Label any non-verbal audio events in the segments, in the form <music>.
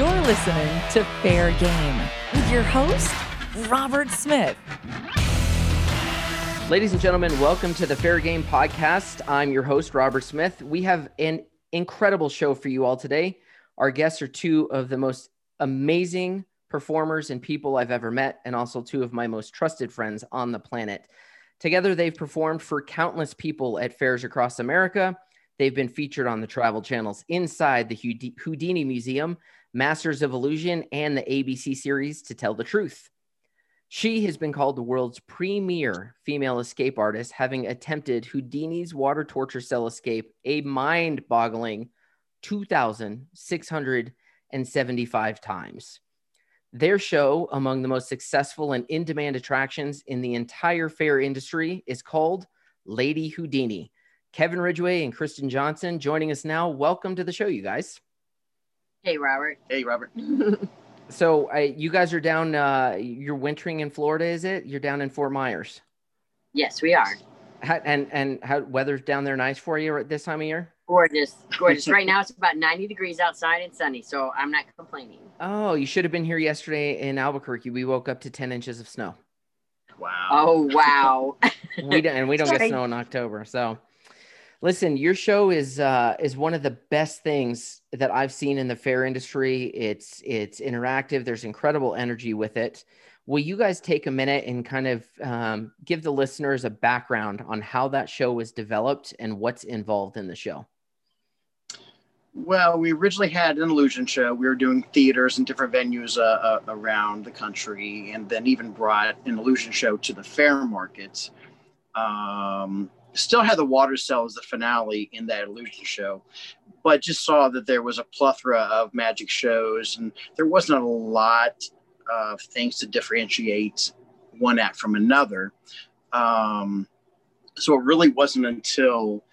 You're listening to Fair Game with your host, Robert Smith. Ladies and gentlemen, welcome to the Fair Game Podcast. I'm your host, Robert Smith. We have an incredible show for you all today. Our guests are two of the most amazing performers and people I've ever met, and also two of my most trusted friends on the planet. Together, they've performed for countless people at fairs across America. They've been featured on the travel channels inside the Houdini Museum, Masters of Illusion, and the ABC series To Tell the Truth. She has been called the world's premier female escape artist, having attempted Houdini's water torture cell escape a mind boggling 2,675 times. Their show, among the most successful and in demand attractions in the entire fair industry, is called Lady Houdini. Kevin Ridgway and Kristen Johnson joining us now. Welcome to the show, you guys. Hey, Robert. Hey, Robert. <laughs> so, I, you guys are down, uh, you're wintering in Florida, is it? You're down in Fort Myers. Yes, we are. How, and and how weather's down there nice for you at this time of year? Gorgeous, <laughs> gorgeous. right now it's about 90 degrees outside and sunny, so I'm not complaining. Oh, you should have been here yesterday in Albuquerque. We woke up to 10 inches of snow. Wow. Oh wow. <laughs> we don't and we don't get snow in October. So listen, your show is uh is one of the best things that I've seen in the fair industry. It's it's interactive, there's incredible energy with it. Will you guys take a minute and kind of um, give the listeners a background on how that show was developed and what's involved in the show? Well, we originally had an illusion show. We were doing theaters and different venues uh, uh, around the country, and then even brought an illusion show to the fair markets. Um, still had the water cell as the finale in that illusion show, but just saw that there was a plethora of magic shows, and there wasn't a lot of things to differentiate one act from another. Um, so it really wasn't until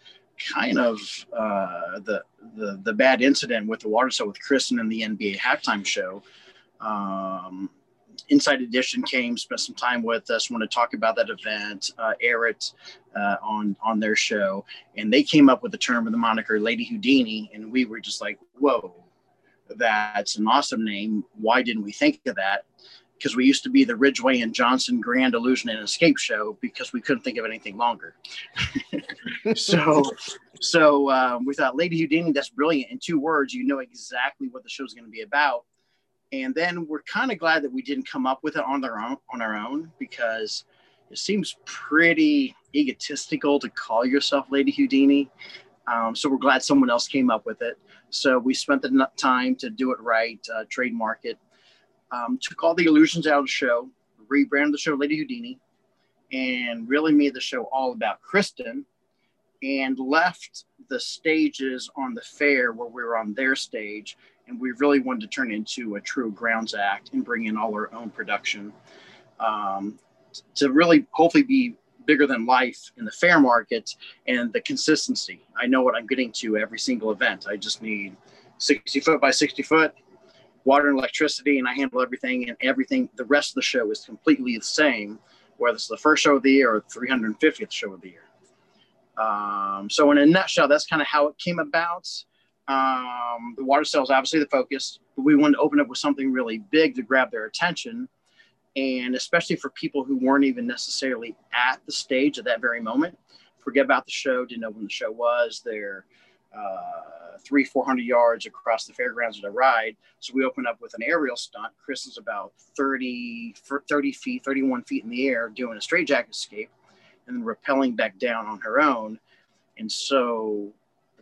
kind of uh, the, the the bad incident with the water cell with Kristen and the NBA halftime show. Um, Inside Edition came, spent some time with us, want to talk about that event, uh, air it uh, on on their show, and they came up with the term of the moniker Lady Houdini, and we were just like, whoa, that's an awesome name. Why didn't we think of that? because we used to be the Ridgway and Johnson Grand Illusion and Escape Show because we couldn't think of anything longer. <laughs> so, so um, we thought, Lady Houdini, that's brilliant. In two words, you know exactly what the show's going to be about. And then we're kind of glad that we didn't come up with it on our own, on our own, because it seems pretty egotistical to call yourself Lady Houdini. Um, so we're glad someone else came up with it. So we spent the time to do it right, uh, trademark it, um, took all the illusions out of the show, rebranded the show Lady Houdini, and really made the show all about Kristen and left the stages on the fair where we were on their stage. And we really wanted to turn into a true grounds act and bring in all our own production um, to really hopefully be bigger than life in the fair market and the consistency. I know what I'm getting to every single event. I just need 60 foot by 60 foot, water and electricity, and I handle everything. And everything, the rest of the show is completely the same, whether it's the first show of the year or 350th show of the year. Um, so, in a nutshell, that's kind of how it came about. Um, the water cell is obviously the focus, but we wanted to open up with something really big to grab their attention. And especially for people who weren't even necessarily at the stage at that very moment, forget about the show, didn't know when the show was, they're uh, three, 400 yards across the fairgrounds at a ride. So we opened up with an aerial stunt. Chris is about 30, 30 feet, 31 feet in the air doing a straight jacket escape and then rappelling back down on her own. And so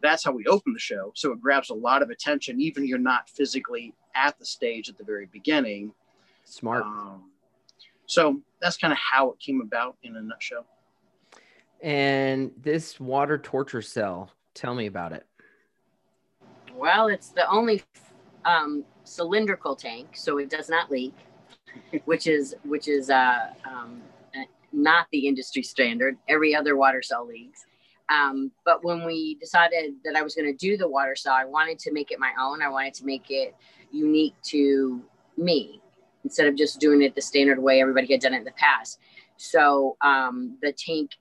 that's how we open the show. So it grabs a lot of attention, even if you're not physically at the stage at the very beginning. Smart. Um, so that's kind of how it came about in a nutshell. And this water torture cell, Tell me about it. Well, it's the only um, cylindrical tank, so it does not leak, <laughs> which is which is uh, um, not the industry standard. Every other water cell leaks. Um, but when we decided that I was going to do the water cell, I wanted to make it my own. I wanted to make it unique to me instead of just doing it the standard way everybody had done it in the past. So um, the tank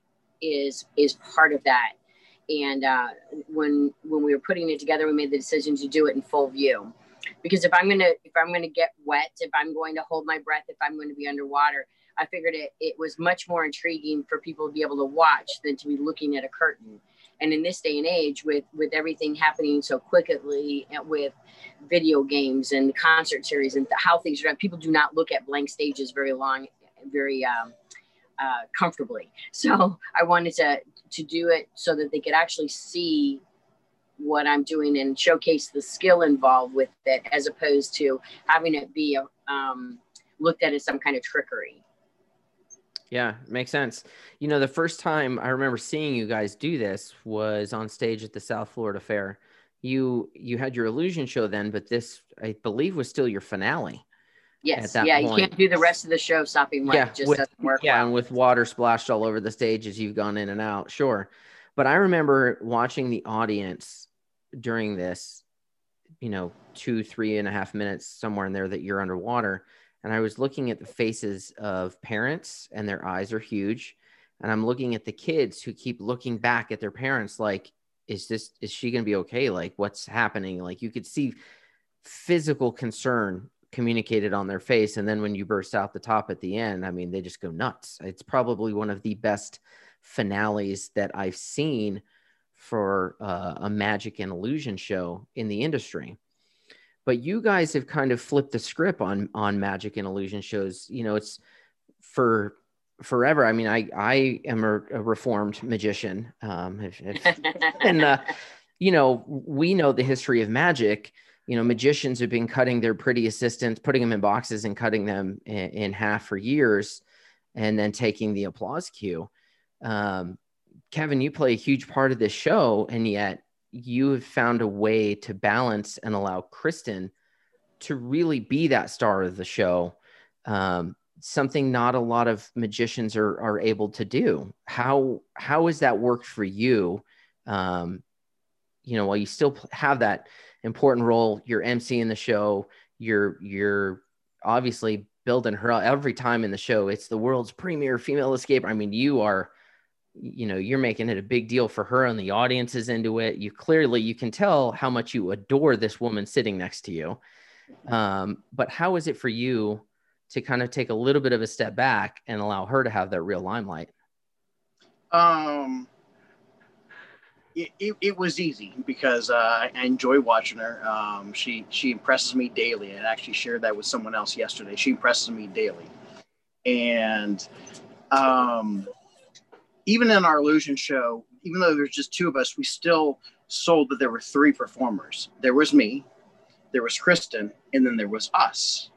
is is part of that and uh, when when we were putting it together, we made the decision to do it in full view. because if I'm gonna if I'm gonna get wet, if I'm going to hold my breath, if I'm going to be underwater, I figured it it was much more intriguing for people to be able to watch than to be looking at a curtain. And in this day and age, with with everything happening so quickly, with video games and concert series and how things are done, people do not look at blank stages very long, very um, uh, comfortably. <laughs> So I wanted to to do it so that they could actually see what I'm doing and showcase the skill involved with it, as opposed to having it be a, um, looked at as some kind of trickery. Yeah, makes sense. You know, the first time I remember seeing you guys do this was on stage at the South Florida Fair. You you had your illusion show then, but this I believe was still your finale. Yes. Yeah, point. you can't do the rest of the show stopping wet. Yeah, it just with, doesn't work. Yeah, well. and with water splashed all over the stage as you've gone in and out. Sure. But I remember watching the audience during this, you know, two, three and a half minutes somewhere in there that you're underwater. And I was looking at the faces of parents, and their eyes are huge. And I'm looking at the kids who keep looking back at their parents like, is this, is she going to be okay? Like, what's happening? Like, you could see physical concern communicated on their face. And then when you burst out the top at the end, I mean, they just go nuts. It's probably one of the best finales that I've seen for uh, a magic and illusion show in the industry. But you guys have kind of flipped the script on on magic and illusion shows. You know, it's for forever. I mean, I I am a, a reformed magician, um, if, if, <laughs> and uh, you know, we know the history of magic. You know, magicians have been cutting their pretty assistants, putting them in boxes and cutting them in, in half for years, and then taking the applause cue um, Kevin, you play a huge part of this show, and yet you have found a way to balance and allow Kristen to really be that star of the show. Um, something not a lot of magicians are, are able to do. How how has that worked for you? Um, you know, while you still have that important role, you're emceeing the show, you're you're obviously building her up every time in the show. It's the world's premier female escape. I mean, you are you know you're making it a big deal for her and the audience is into it you clearly you can tell how much you adore this woman sitting next to you um, but how is it for you to kind of take a little bit of a step back and allow her to have that real limelight um it, it, it was easy because uh, I enjoy watching her. Um, she she impresses me daily. I actually shared that with someone else yesterday. She impresses me daily, and um, even in our illusion show, even though there's just two of us, we still sold that there were three performers. There was me, there was Kristen, and then there was us.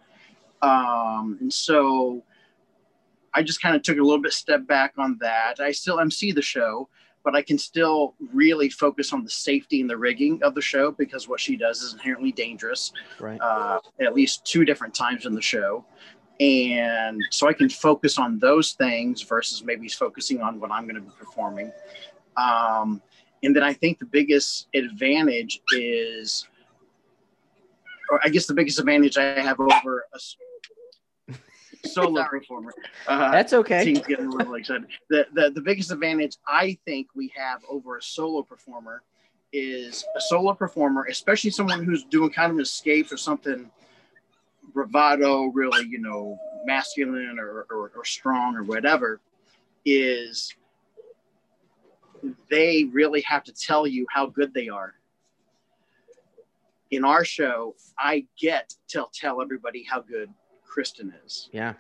Um, and so I just kind of took a little bit step back on that. I still MC the show, but I can still really focus on the safety and the rigging of the show because what she does is inherently dangerous. Right. Uh, at least two different times in the show and so I can focus on those things versus maybe focusing on what I'm going to be performing. Um, and then I think the biggest advantage is, or I guess the biggest advantage I have over a <laughs> solo performer. Uh, <laughs> That's okay. Team's getting a little excited. The, the the biggest advantage I think we have over a solo performer is a solo performer, especially someone who's doing kind of an escape or something bravado, really, you know, masculine or, or, or strong or whatever, is they really have to tell you how good they are. In our show, I get to tell everybody how good Kristen is. Yeah.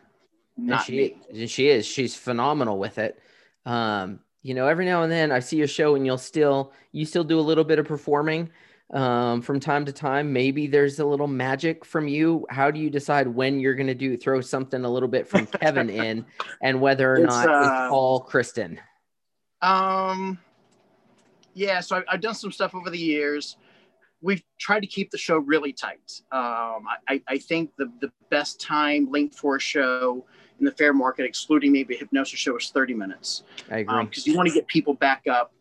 Not she, me. She is. She's phenomenal with it. Um, you know, every now and then I see your show and you'll still you still do a little bit of performing um, from time to time. Maybe there's a little magic from you. How do you decide when you're going to do throw something a little bit from Kevin in, and whether or it's, not uh, it's all Kristen? Um, yeah. So I, I've done some stuff over the years. We've tried to keep the show really tight. Um, I, I think the the best time length for a show in the fair market, excluding maybe a hypnosis show, is 30 minutes. I agree. Because um, you want to get people back up,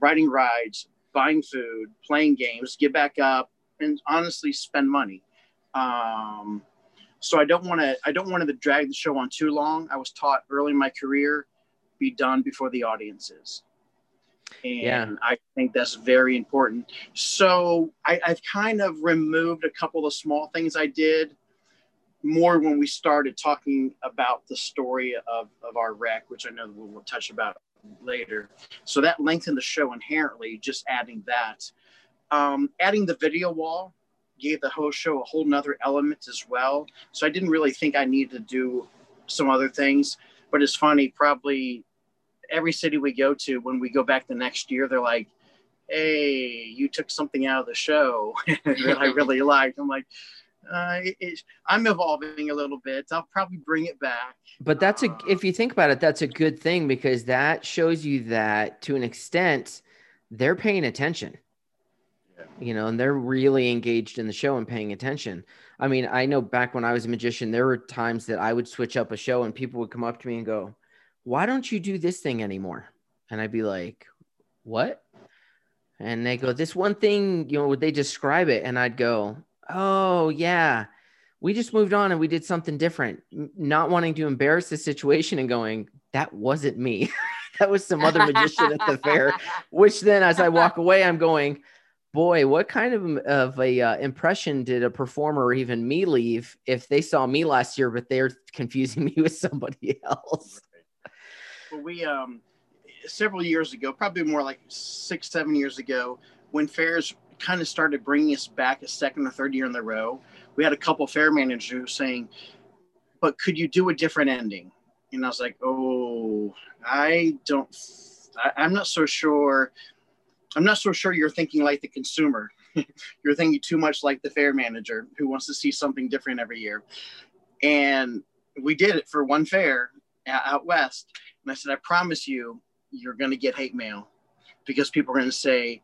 riding rides, buying food, playing games, get back up, and honestly spend money. Um, so I don't want to I don't want to drag the show on too long. I was taught early in my career, be done before the audience is. And Yeah. I think that's very important. So I, I've kind of removed a couple of small things I did more when we started talking about the story of, of our wreck, which I know we'll, we'll touch about later. So that lengthened the show inherently, just adding that. Um, adding the video wall gave the whole show a whole nother element as well. So I didn't really think I needed to do some other things. But it's funny, probably every city we go to, when we go back the next year, they're like, hey, you took something out of the show <laughs> that I really <laughs> liked. I'm like, uh, it, I'm evolving a little bit. I'll probably bring it back. But that's a Uh, if you think about it, that's a good thing because that shows you that to an extent they're paying attention. Yeah. You know, and they're really engaged in the show and paying attention. I mean, I know back when I was a magician, there were times that I would switch up a show and people would come up to me and go, Why don't you do this thing anymore? And I'd be like, What? And they go, This one thing, you know, would they describe it? And I'd go, Oh, yeah. We just moved on and we did something different, not wanting to embarrass the situation and going, That wasn't me. <laughs> that was some other magician at the fair. <laughs> Which then, as I walk away, I'm going, boy, what kind of, of a uh, impression did a performer or even me leave if they saw me last year, but they're confusing <laughs> me with somebody else? Well, we um several years ago, probably more like six, seven years ago, when fairs kind of started bringing us back a second or third year in a row, we had a couple fair managers saying, "But could you do a different ending?" And I was like, "Oh, I don't. I, I'm not so sure. I'm not so sure you're thinking like the consumer. <laughs> you're thinking too much like the fair manager who wants to see something different every year." And we did it for one fair out west and I said, I promise you, you're going to get hate mail because people are going to say,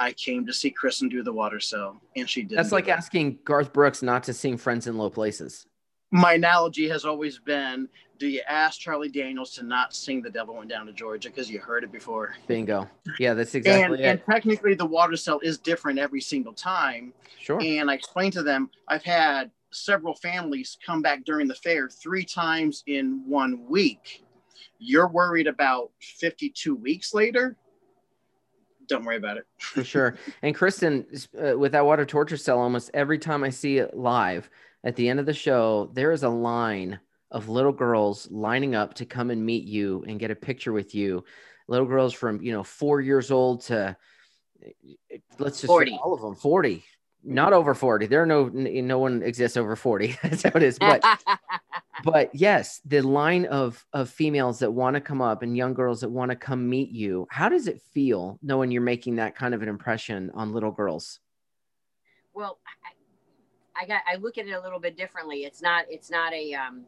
I came to see Kristen do the water cell. And she did. That's like asking Garth Brooks not to sing Friends in Low Places. My analogy has always been do you ask Charlie Daniels to not sing The Devil Went Down to Georgia because you heard it before? Bingo. Yeah, that's exactly and it. technically, the water cell is different every single time. Sure. And I explained to them, I've had several families come back during the fair three times in one week. You're worried about 52 weeks later? Don't worry about it. for sure. And Kristen, uh, with that water torture cell, almost every time I see it live, at the end of the show, there is a line of little girls lining up to come and meet you and get a picture with you. Little girls from you know four years old to let's just say 40. all of them forty, not over forty. There are no no one exists over forty. <laughs> That's how it is. But <laughs> but yes, the line of of females that want to come up and young girls that want to come meet you. How does it feel knowing you're making that kind of an impression on little girls? well I, I got i look at it a little bit differently it's not it's not a um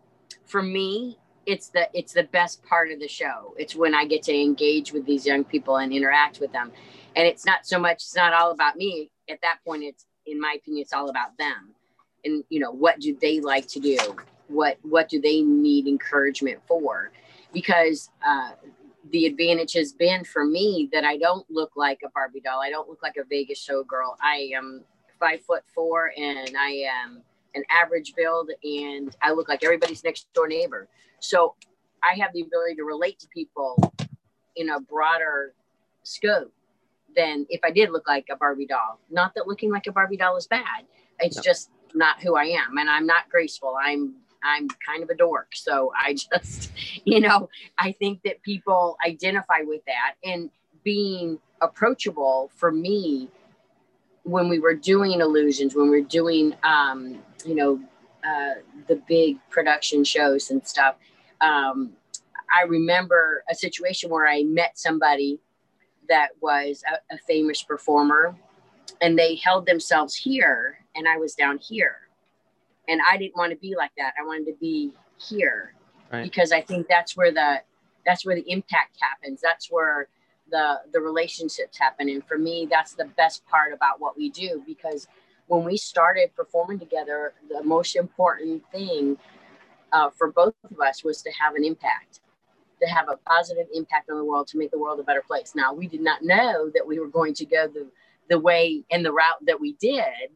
for me it's the it's the best part of the show it's when i get to engage with these young people and interact with them and it's not so much it's not all about me at that point it's in my opinion it's all about them and you know what do they like to do what what do they need encouragement for because uh the advantage has been for me that I don't look like a Barbie doll. I don't look like a Vegas showgirl. I am five foot four and I am an average build and I look like everybody's next door neighbor. So I have the ability to relate to people in a broader scope than if I did look like a Barbie doll. Not that looking like a Barbie doll is bad. It's No. just not who I am. And I'm not graceful. I'm I'm kind of a dork. So I <laughs> just, you know, I think that people identify with that and being approachable for me when we were doing illusions, when we were doing, um, you know, uh, the big production shows and stuff. Um, I remember a situation where I met somebody that was a, a famous performer and they held themselves here and I was down here. And I didn't want to be like that. I wanted to be here Right. because I think that's where the that's where the impact happens. That's where the the relationships happen. And for me, that's the best part about what we do because when we started performing together, the most important thing uh, for both of us was to have an impact, to have a positive impact on the world, to make the world a better place. Now, we did not know that we were going to go the the way and the route that we did,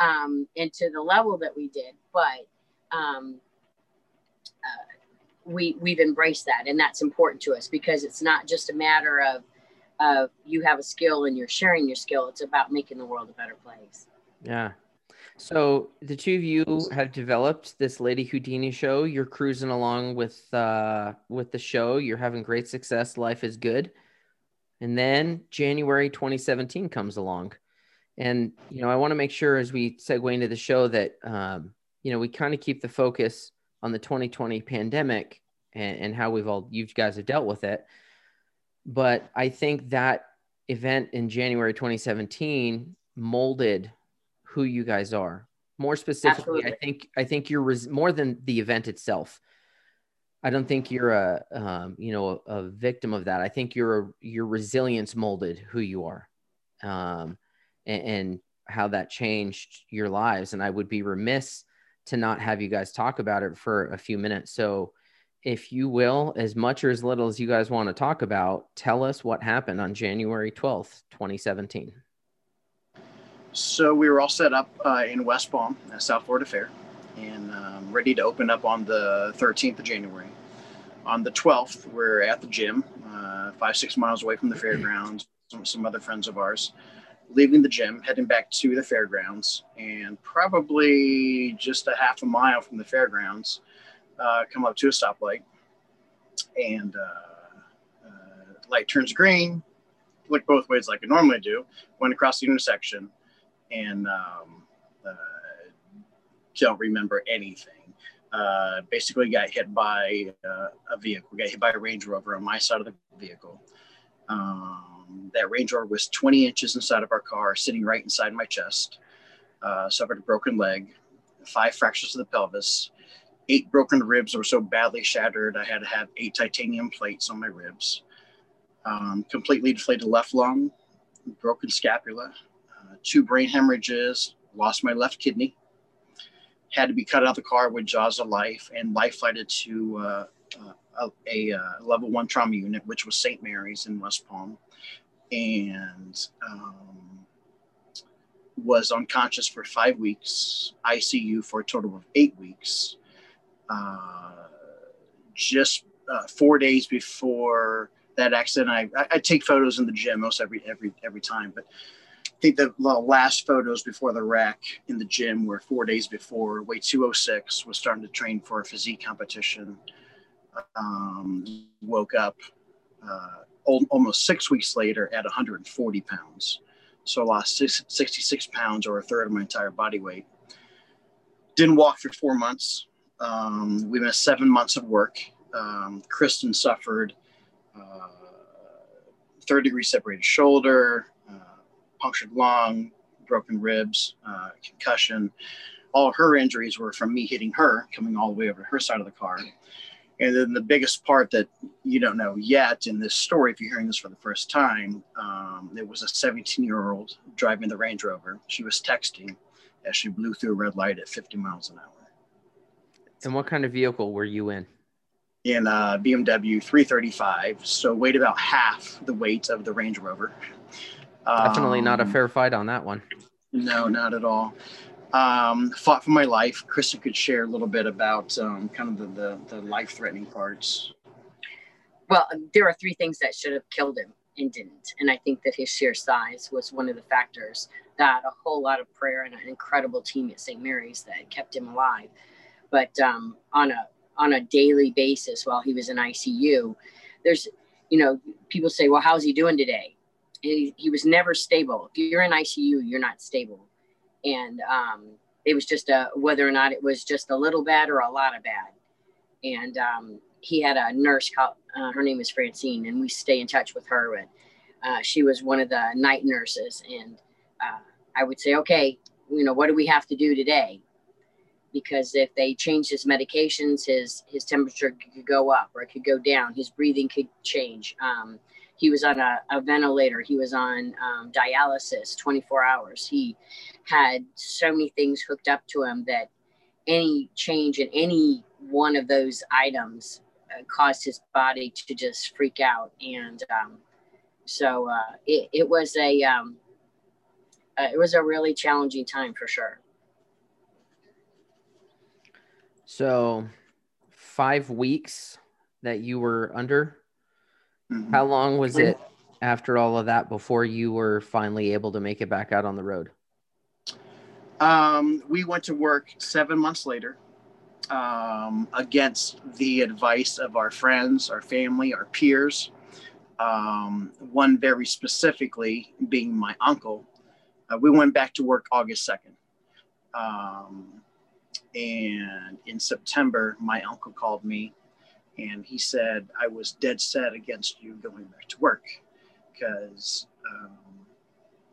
um, and to the level that we did, but. Um, uh, we we've embraced that and that's important to us because it's not just a matter of of you have a skill and you're sharing your skill. It's about making the world a better place. Yeah. So the two of you have developed this Lady Houdini show. You're cruising along with uh, with the show. You're having great success. Life is good. And then January 2017 comes along, and you know I want to make sure as we segue into the show that um, you know we kind of keep the focus on the 2020 pandemic and, and how we've all you guys have dealt with it. But I think that event in January 2017 molded who you guys are. More specifically, Absolutely. I think I think you're res- more than the event itself. I don't think you're a um, you know a, a, victim of that. I think you're a, your resilience molded who you are, um, and, and how that changed your lives. And I would be remiss to not have you guys talk about it for a few minutes. So, if you will, as much or as little as you guys want to talk about, tell us what happened on January 12th, 2017. So we were all set up uh, in West Palm, South Florida Fair, and um, ready to open up on the 13th of January. On the 12th, we're at the gym, uh, five, six miles away from the fairgrounds, some, some other friends of ours. Leaving the gym, heading back to the fairgrounds, and probably just a half a mile from the fairgrounds, uh, come up to a stoplight, and uh, uh, light turns green. Look both ways like I normally do. Went across the intersection, and um, uh, don't remember anything. Uh, basically, got hit by uh, a vehicle. Got hit by a Range Rover on my side of the vehicle. Um, that Range Rover was 20 inches inside of our car, sitting right inside my chest. Uh, suffered a broken leg, five fractures of the pelvis, eight broken ribs were so badly shattered I had to have eight titanium plates on my ribs. Um, completely deflated left lung, broken scapula, two brain hemorrhages, lost my left kidney, had to be cut out of the car with jaws of life, and life flighted to uh, uh, a, a uh, level one trauma unit, which was St. Mary's in West Palm, and um, was unconscious for five weeks, ICU for a total of eight weeks. Uh, just uh, four days before that accident, I, I, take photos in the gym most every every every time, but think the last photos before the wreck in the gym were four days before. Weight 206 was starting to train for a physique competition. Um, woke up uh, almost six weeks later at 140 pounds. So I lost 66 pounds or a third of my entire body weight. Didn't walk for four months. Um, we missed seven months of work. Um, Kristen suffered uh, third degree separated shoulder, punctured lung, broken ribs, uh, concussion. All her injuries were from me hitting her, coming all the way over to her side of the car. And then the biggest part that you don't know yet in this story, if you're hearing this for the first time, um, it was a 17 year old driving the Range Rover. She was texting as she blew through a red light at 50 miles an hour. And what kind of vehicle were you in? In a BMW 335, so weighed about half the weight of the Range Rover. Definitely um, not a um, fair fight on that one. No, not at all. Um, fought for my life. Kristen could share a little bit about um, kind of the, the, the life threatening parts. Well, there are three things that should have killed him and didn't. And I think that his sheer size was one of the factors that a whole lot of prayer and an incredible team at St. Mary's that kept him alive. But um, on a on a daily basis while he was in ICU, there's you know people say, well, how's he doing today? He, was never stable. If you're in ICU, you're not stable. And um, it was just a whether or not it was just a little bad or a lot of bad. And um, he had a nurse called, uh, her name is Francine, and we stay in touch with her. And uh, she was one of the night nurses. And uh, I would say, okay, you know, what do we have to do today? Because if they change his medications, his his temperature could go up or it could go down. His breathing could change. Um, he was on a, a ventilator. He was on um, dialysis 24 hours. He had so many things hooked up to him that any change in any one of those items uh, caused his body to just freak out. And um, so uh, it, it, was a um, uh, it was a really challenging time for sure. So five weeks that you were under Mm-hmm. How long was it? after all of that before you were finally able to make it back out on the road? Um, we went to work seven months later um, against the advice of our friends, our family, our peers. Um, one very specifically being my uncle. Uh, we went back to work August 2nd. Um, and in September, my uncle called me and he said, I was dead set against you going back to work because um,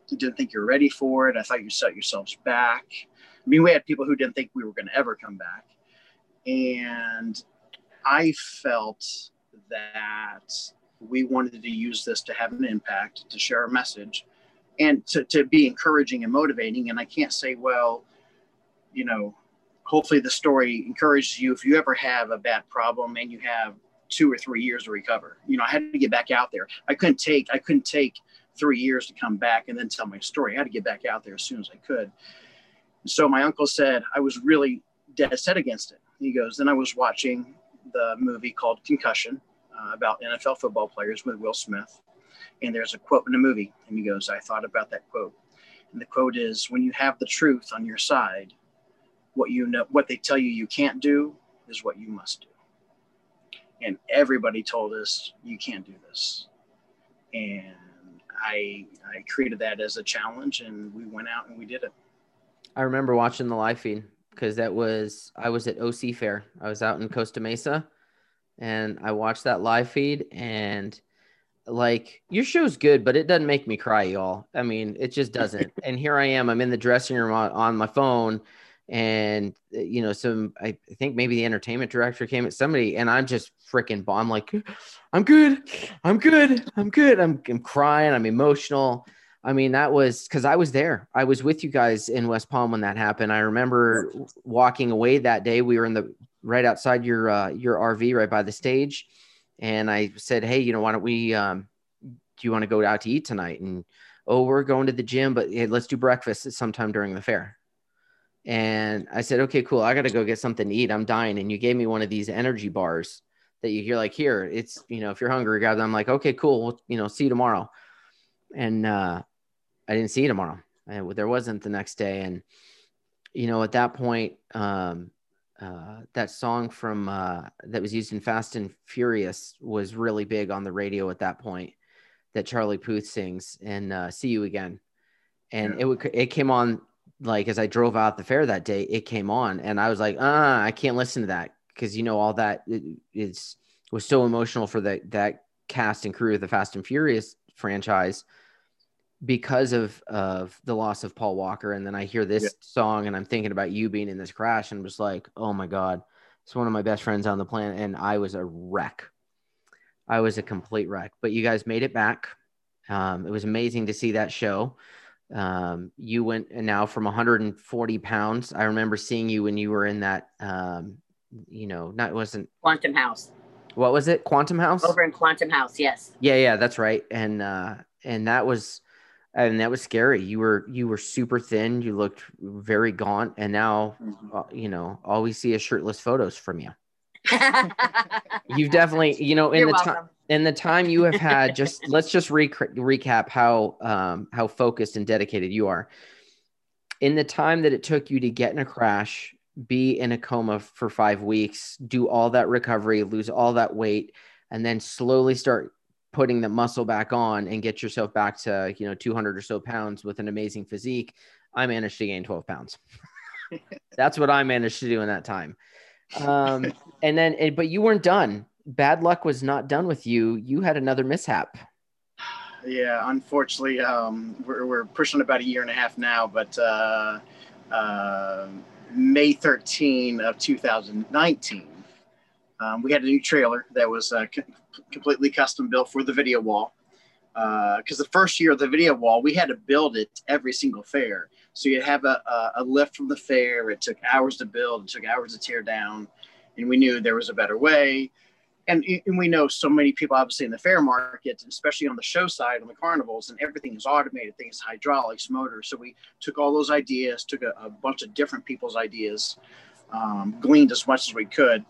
you didn't think you're ready for it. I thought you set yourselves back. I mean, we had people who didn't think we were going to ever come back. And I felt that we wanted to use this to have an impact, to share a message, and to, to be encouraging and motivating. And I can't say, well, you know, hopefully the story encourages you if you ever have a bad problem and you have two or three years to recover. You know, I had to get back out there. I couldn't take I couldn't take three years to come back and then tell my story. I had to get back out there as soon as I could. So my uncle said I was really dead set against it. He goes, then I was watching the movie called Concussion uh, about NFL football players with Will Smith. And there's a quote in the movie. And he goes, I thought about that quote. And the quote is, when you have the truth on your side, what you know, what they tell you you can't do is what you must do. And everybody told us you can't do this. And I I created that as a challenge and we went out and we did it. I remember watching the live feed because that was I was at OC Fair. I was out in Costa Mesa and I watched that live feed and like your show's good, but it doesn't make me cry, y'all. I mean, it just doesn't. <laughs> and here I am, I'm in the dressing room on, on my phone and uh, you know some i think maybe the entertainment director came at somebody and i'm just freaking bomb I'm like i'm good i'm good i'm good. I'm, I'm crying i'm emotional. I mean that was because i was there. I was with you guys in west palm when that happened. I remember walking away that day. We were in the right outside your uh, your rv right by the stage. And i said hey you know why don't we um, do you want to go out to eat tonight? And oh we're going to the gym but hey, let's do breakfast sometime during the fair and I said, okay, cool. I got to go get something to eat. I'm dying. And you gave me one of these energy bars that you hear like here. It's, you know, if you're hungry, grab them. I'm like, okay, cool. We'll, you know, see you tomorrow. And uh, I didn't see you tomorrow. And there wasn't the next day. And, you know, at that point, um, uh, that song from uh, that was used in Fast and Furious was really big on the radio at that point that Charlie Puth sings and uh, see you again. And yeah. it would, it came on like as I drove out the fair that day, it came on, and I was like, ah, I can't listen to that because you know all that that is was so emotional for that that cast and crew of the Fast and Furious franchise because of of the loss of Paul Walker. And then I hear this yeah. song, and I'm thinking about you being in this crash, and was like, oh my god, it's one of my best friends on the planet, and I was a wreck. I was a complete wreck, but you guys made it back. Um, it was amazing to see that show. Um, you went now from 140 pounds. I remember seeing you when you were in that, um, you know, not wasn't Quantum House. What was it? Quantum House. Over in Quantum House, yes. Yeah, yeah, that's right. And uh, and that was, and that was scary. You were you were super thin. You looked very gaunt, and now, mm-hmm. uh, you know, all we see is shirtless photos from you. <laughs> You've definitely, you know, in You're the time in the time you have had just <laughs> let's just re- recap how um, how focused and dedicated you are. In the time that it took you to get in a crash be in a coma for five weeks do all that recovery lose all that weight and then slowly start putting the muscle back on and get yourself back to you know 200 or so pounds with an amazing physique i managed to gain 12 pounds. <laughs> That's what i managed to do in that time. Um, and then but you weren't done bad luck was not done with you. You had another mishap. Yeah, unfortunately, um, we're, we're pushing about a year and a half now, but uh, uh, May 13 of 2019, um, we had a new trailer that was uh, co- completely custom built for the video wall. Because uh, the first year of the video wall, we had to build it every single fair. So you'd have a, a, a lift from the fair. It took hours to build. It took hours to tear down, and we knew there was a better way and, and we know so many people obviously in the fair market especially on the show side on the carnivals and everything is automated things hydraulics motors so we took all those ideas took a, a bunch of different people's ideas um, gleaned as much as we could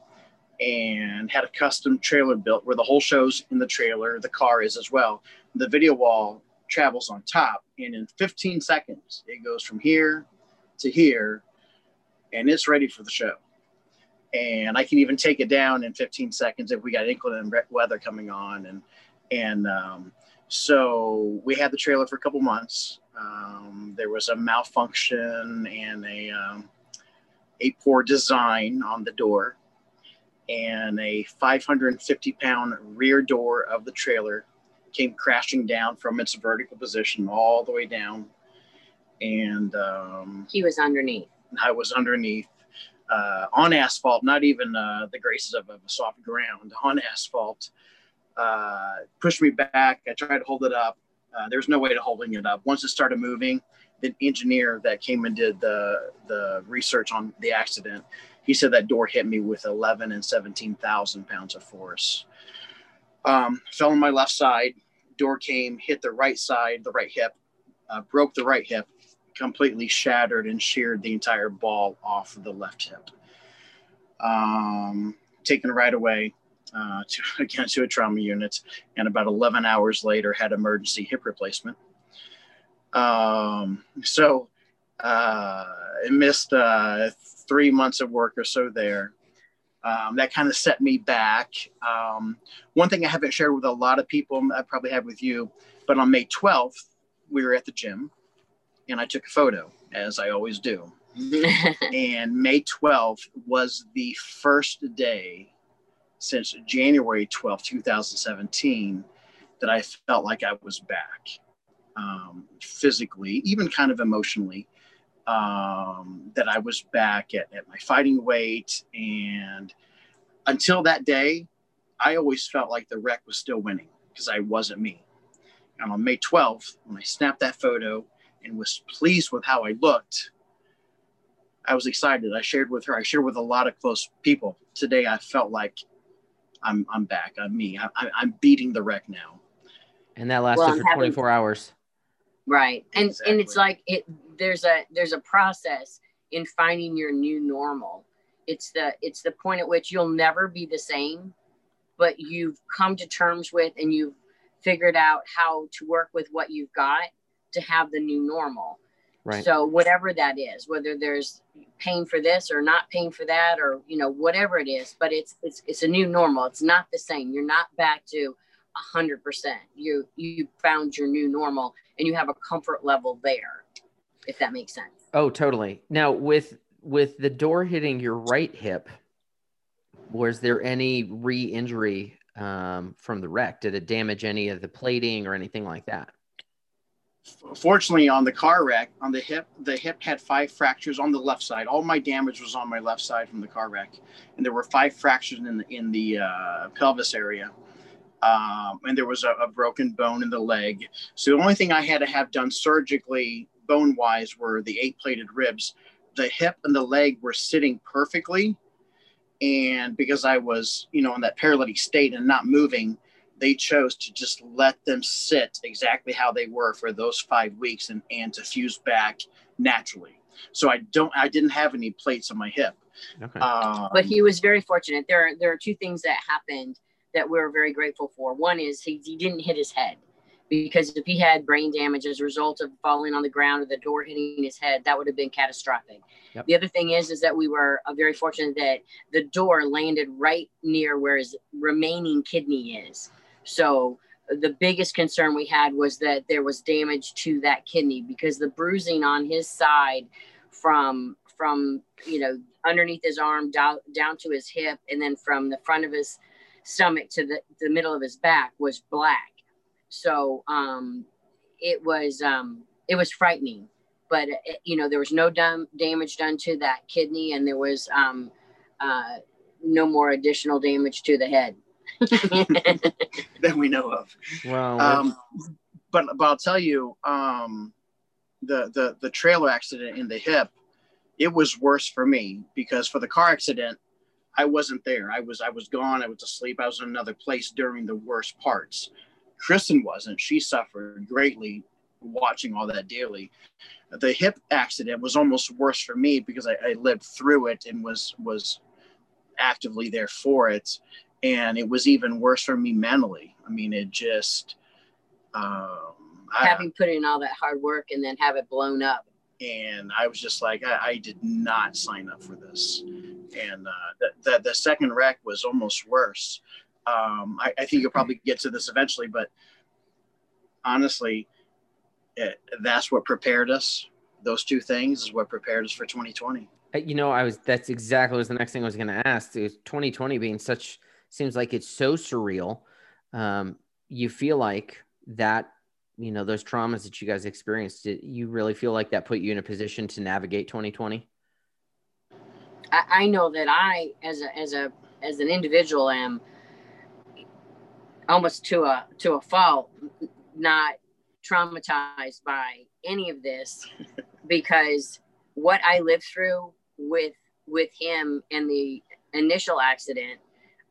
and had a custom trailer built where the whole show's in the trailer the car is as well The video wall travels on top, and in 15 seconds, it goes from here to here, and it's ready for the show. And I can even take it down in 15 seconds if we got inclement weather coming on. And and um, so we had the trailer for a couple months. Um, there was a malfunction and a um, a poor design on the door, and a 550 pound rear door of the trailer came crashing down from its vertical position all the way down. And um, he was underneath. I was underneath uh, on asphalt, not even uh, the graces of, of, a soft ground, on asphalt. Uh, pushed me back. I tried to hold it up. Uh, there's no way to holding it up. Once it started moving, the engineer that came and did the the research on the accident, he said that door hit me with 11 and 17,000 pounds of force. Um, fell on my left side. Door came, hit the right side, the right hip, uh, broke the right hip, completely shattered and sheared the entire ball off of the left hip. Um, taken right away uh, to <laughs> again to a trauma unit, and about 11 hours later had emergency hip replacement. Um, so uh, missed uh, three months of work or so there. Um, that kind of set me back. Um, one thing I haven't shared with a lot of people, I probably have with you, but on May 12th, we were at the gym and I took a photo, as I always do. <laughs> and May 12th was the first day since January 12th, 2017, that I felt like I was back um, physically, even kind of emotionally. Um, that I was back at, at my fighting weight. And until that day, I always felt like the wreck was still winning because I wasn't me. And on May 12th, when I snapped that photo, and was pleased with how I looked, I was excited. I shared with her. I shared with a lot of close people. Today, I felt like I'm I'm back. I'm me. I, am beating the wreck now. And that lasted well, for having, 24 hours. Right, and exactly. and it's like it. There's a there's a process in finding your new normal. It's the it's the point at which you'll never be the same, but you've come to terms with and you've figured out how to work with what you've got to have the new normal. Right. So whatever that is, whether there's pain for this or not paying for that, or you know whatever it is, but it's it's it's a new normal. It's not the same. You're not back to a hundred percent. You you found your new normal, and you have a comfort level there, if that makes sense. Oh, totally. Now with with the door hitting your right hip, was there any re-injury um, from the wreck? Did it damage any of the plating or anything like that? Fortunately on the car wreck on the hip the hip had five fractures on the left side. All my damage was on my left side from the car wreck and there were five fractures in the in the uh, pelvis area. Um, and there was a, a, broken bone in the leg. So the only thing i had to have done surgically bone wise were the eight plated ribs. The hip and the leg were sitting perfectly. And because i was you know in that paralytic state and not moving they chose to just let them sit exactly how they were for those five weeks and, and to fuse back naturally. So I don't, I didn't have any plates on my hip. Okay. Um, but he was very fortunate. There are, there are two things that happened that we're very grateful for. One is he, he didn't hit his head because if he had brain damage as a result of falling on the ground or the door hitting his head, that would have been catastrophic. Yep. The other thing is, is that we were uh, very fortunate that the door landed right near where his remaining kidney is. So the biggest concern we had was that there was damage to that kidney because the bruising on his side from from you know underneath his arm down down to his hip and then from the front of his stomach to the, the middle of his back was black. So um it was um it was frightening. But it, uh, you know there was no dam- damage done to that kidney and there was um uh no more additional damage to the head <laughs> that we know of. Wow. Um, but but I'll tell you, um, the the the trailer accident in the hip, it was worse for me because for the car accident, I wasn't there. I was I was gone. I was asleep. I was in another place during the worst parts. Kristen wasn't. She suffered greatly watching all that daily. The hip accident was almost worse for me because I, I lived through it and was was actively there for it and it was even worse for me mentally. I mean, it just Um, having put in all that hard work and then have it blown up. And I was just like, I, I did not sign up for this. And uh, the, the, the second wreck was almost worse. Um, I, I think you'll probably get to this eventually, but honestly, it, that's what prepared us. Those two things is what prepared us for 2020. Uh, you know, I was that's exactly was the next thing I was going to ask. Is 2020 being such seems like it's so surreal. Um, you feel like that, you know, those traumas that you guys experienced, did you really feel like that put you in a position to navigate 2020? I, I know that I, as a as a as an individual, am almost to a to a fault, not traumatized by any of this <laughs> because what I lived through with with him and the initial accident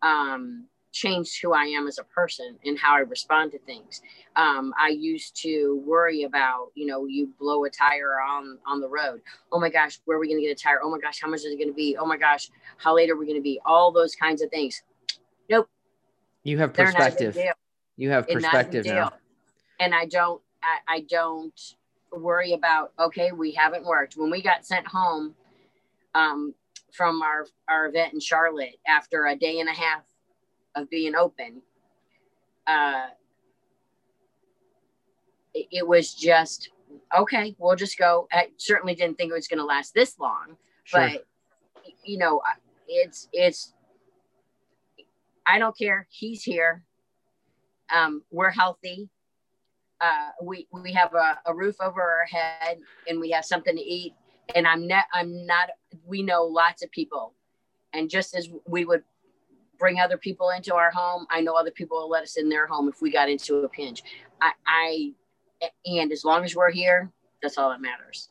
um, changed who I am as a person and how I respond to things. Um, I used to worry about, you know, you blow a tire on on the road. Oh my gosh, where are we going to get a tire? Oh my gosh, how much is it going to be? Oh my gosh, how late are we going to be? All those kinds of things. Nope. You have perspective. You have perspective now. And I don't. I, I don't worry about. Okay, we haven't worked. When we got sent home, um, from our, our event in Charlotte after a day and a half of being open. Uh, it, it was just okay. We'll just go. I certainly didn't think it was going to last this long, sure. but you know, it's it's. I don't care. He's here. Um, we're healthy. Uh, we we have a, a roof over our head, and we have something to eat and I'm not I'm not we know lots of people. And just as we would bring other people into our home I know other people will let us in their home if we got into a pinch. I, I and as long as we're here that's all that matters.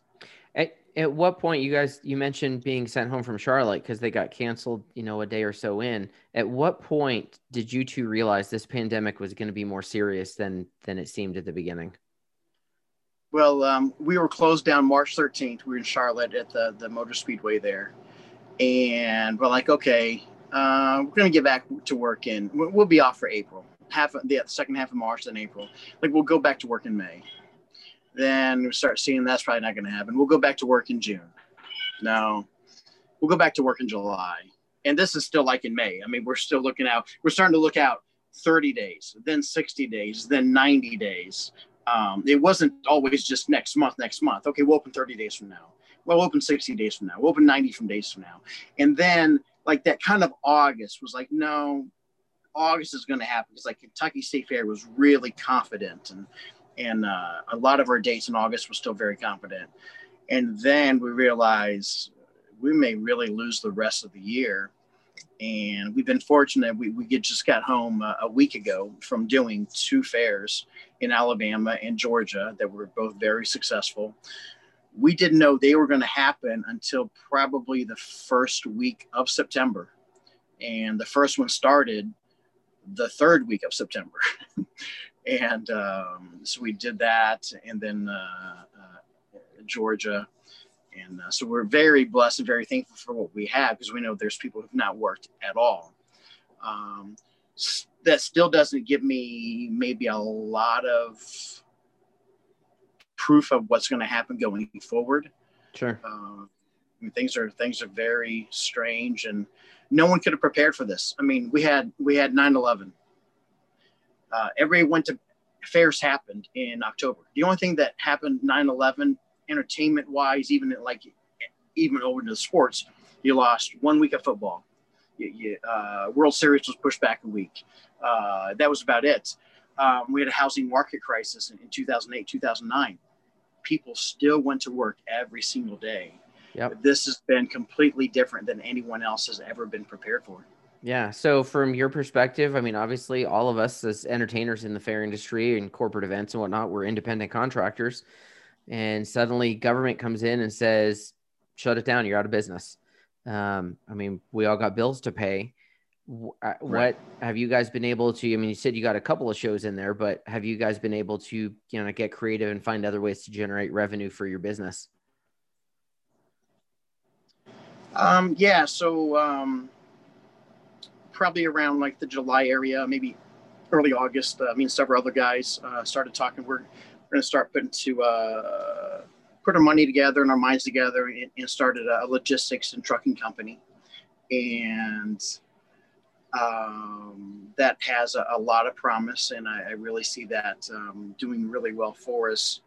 At, at what point you guys you mentioned being sent home from Charlotte because they got canceled you know a day or so in. At what point did you two realize this pandemic was going to be more serious than than it seemed at the beginning well, um, we were closed down March 13th. We were in Charlotte at the, the Motor Speedway there. And we're like, okay, uh, we're going to get back to work in, we'll be off for April, half of the second half of March, then April. Like, we'll go back to work in May. Then we start seeing that's probably not going to happen. We'll go back to work in June. No, we'll go back to work in July. And this is still like in May. I mean, we're still looking out, we're starting to look out 30 days, then 60 days, then 90 days. Um, it wasn't always just next month, next month. Okay, we'll open 30 days from now. We'll open 60 days from now. We'll open 90 from days from now. And then like that kind of August was like, no, August is going to happen because like Kentucky State Fair was really confident and and uh, a lot of our dates in August were still very confident. And then we realized we may really lose the rest of the year and we've been fortunate. We, we just got home uh, a week ago from doing two fairs in Alabama and Georgia that were both very successful. We didn't know they were going to happen until probably the first week of September. And the first one started the third week of September. <laughs> and um, so we did that. And then uh, uh, Georgia and uh, so we're very blessed and very thankful for what we have because we know there's people who've not worked at all. Um, that still doesn't give me maybe a lot of proof of what's going to happen going forward. Sure. Uh, I mean, things are things are very strange, and no one could have prepared for this. I mean, we had we had 9/11. Uh, everybody went to fairs happened in October. The only thing that happened 9/11 entertainment wise, even like even over to the sports, you lost one week of football. You, you, uh, World Series was pushed back a week. Uh, that was about it. Um, we had a housing market crisis in, in 2008, 2009. People still went to work every single day. Yep. This has been completely different than anyone else has ever been prepared for. Yeah. So, from your perspective, I mean, obviously, all of us as entertainers in the fair industry and corporate events and whatnot, we're independent contractors and suddenly government comes in and says, shut it down, you're out of business. Um, I mean, we all got bills to pay. Uh, what right. have you guys been able to? I mean, you said you got a couple of shows in there, but have you guys been able to, you know, get creative and find other ways to generate revenue for your business? Um, yeah. So, um, probably around like the July area, maybe early August, uh, me and several other guys uh, started talking. We're, we're going to start putting to uh, put our money together and our minds together and, and started a logistics and trucking company. And um, that has a, a, lot of promise, and I, I really see that um, doing really well for us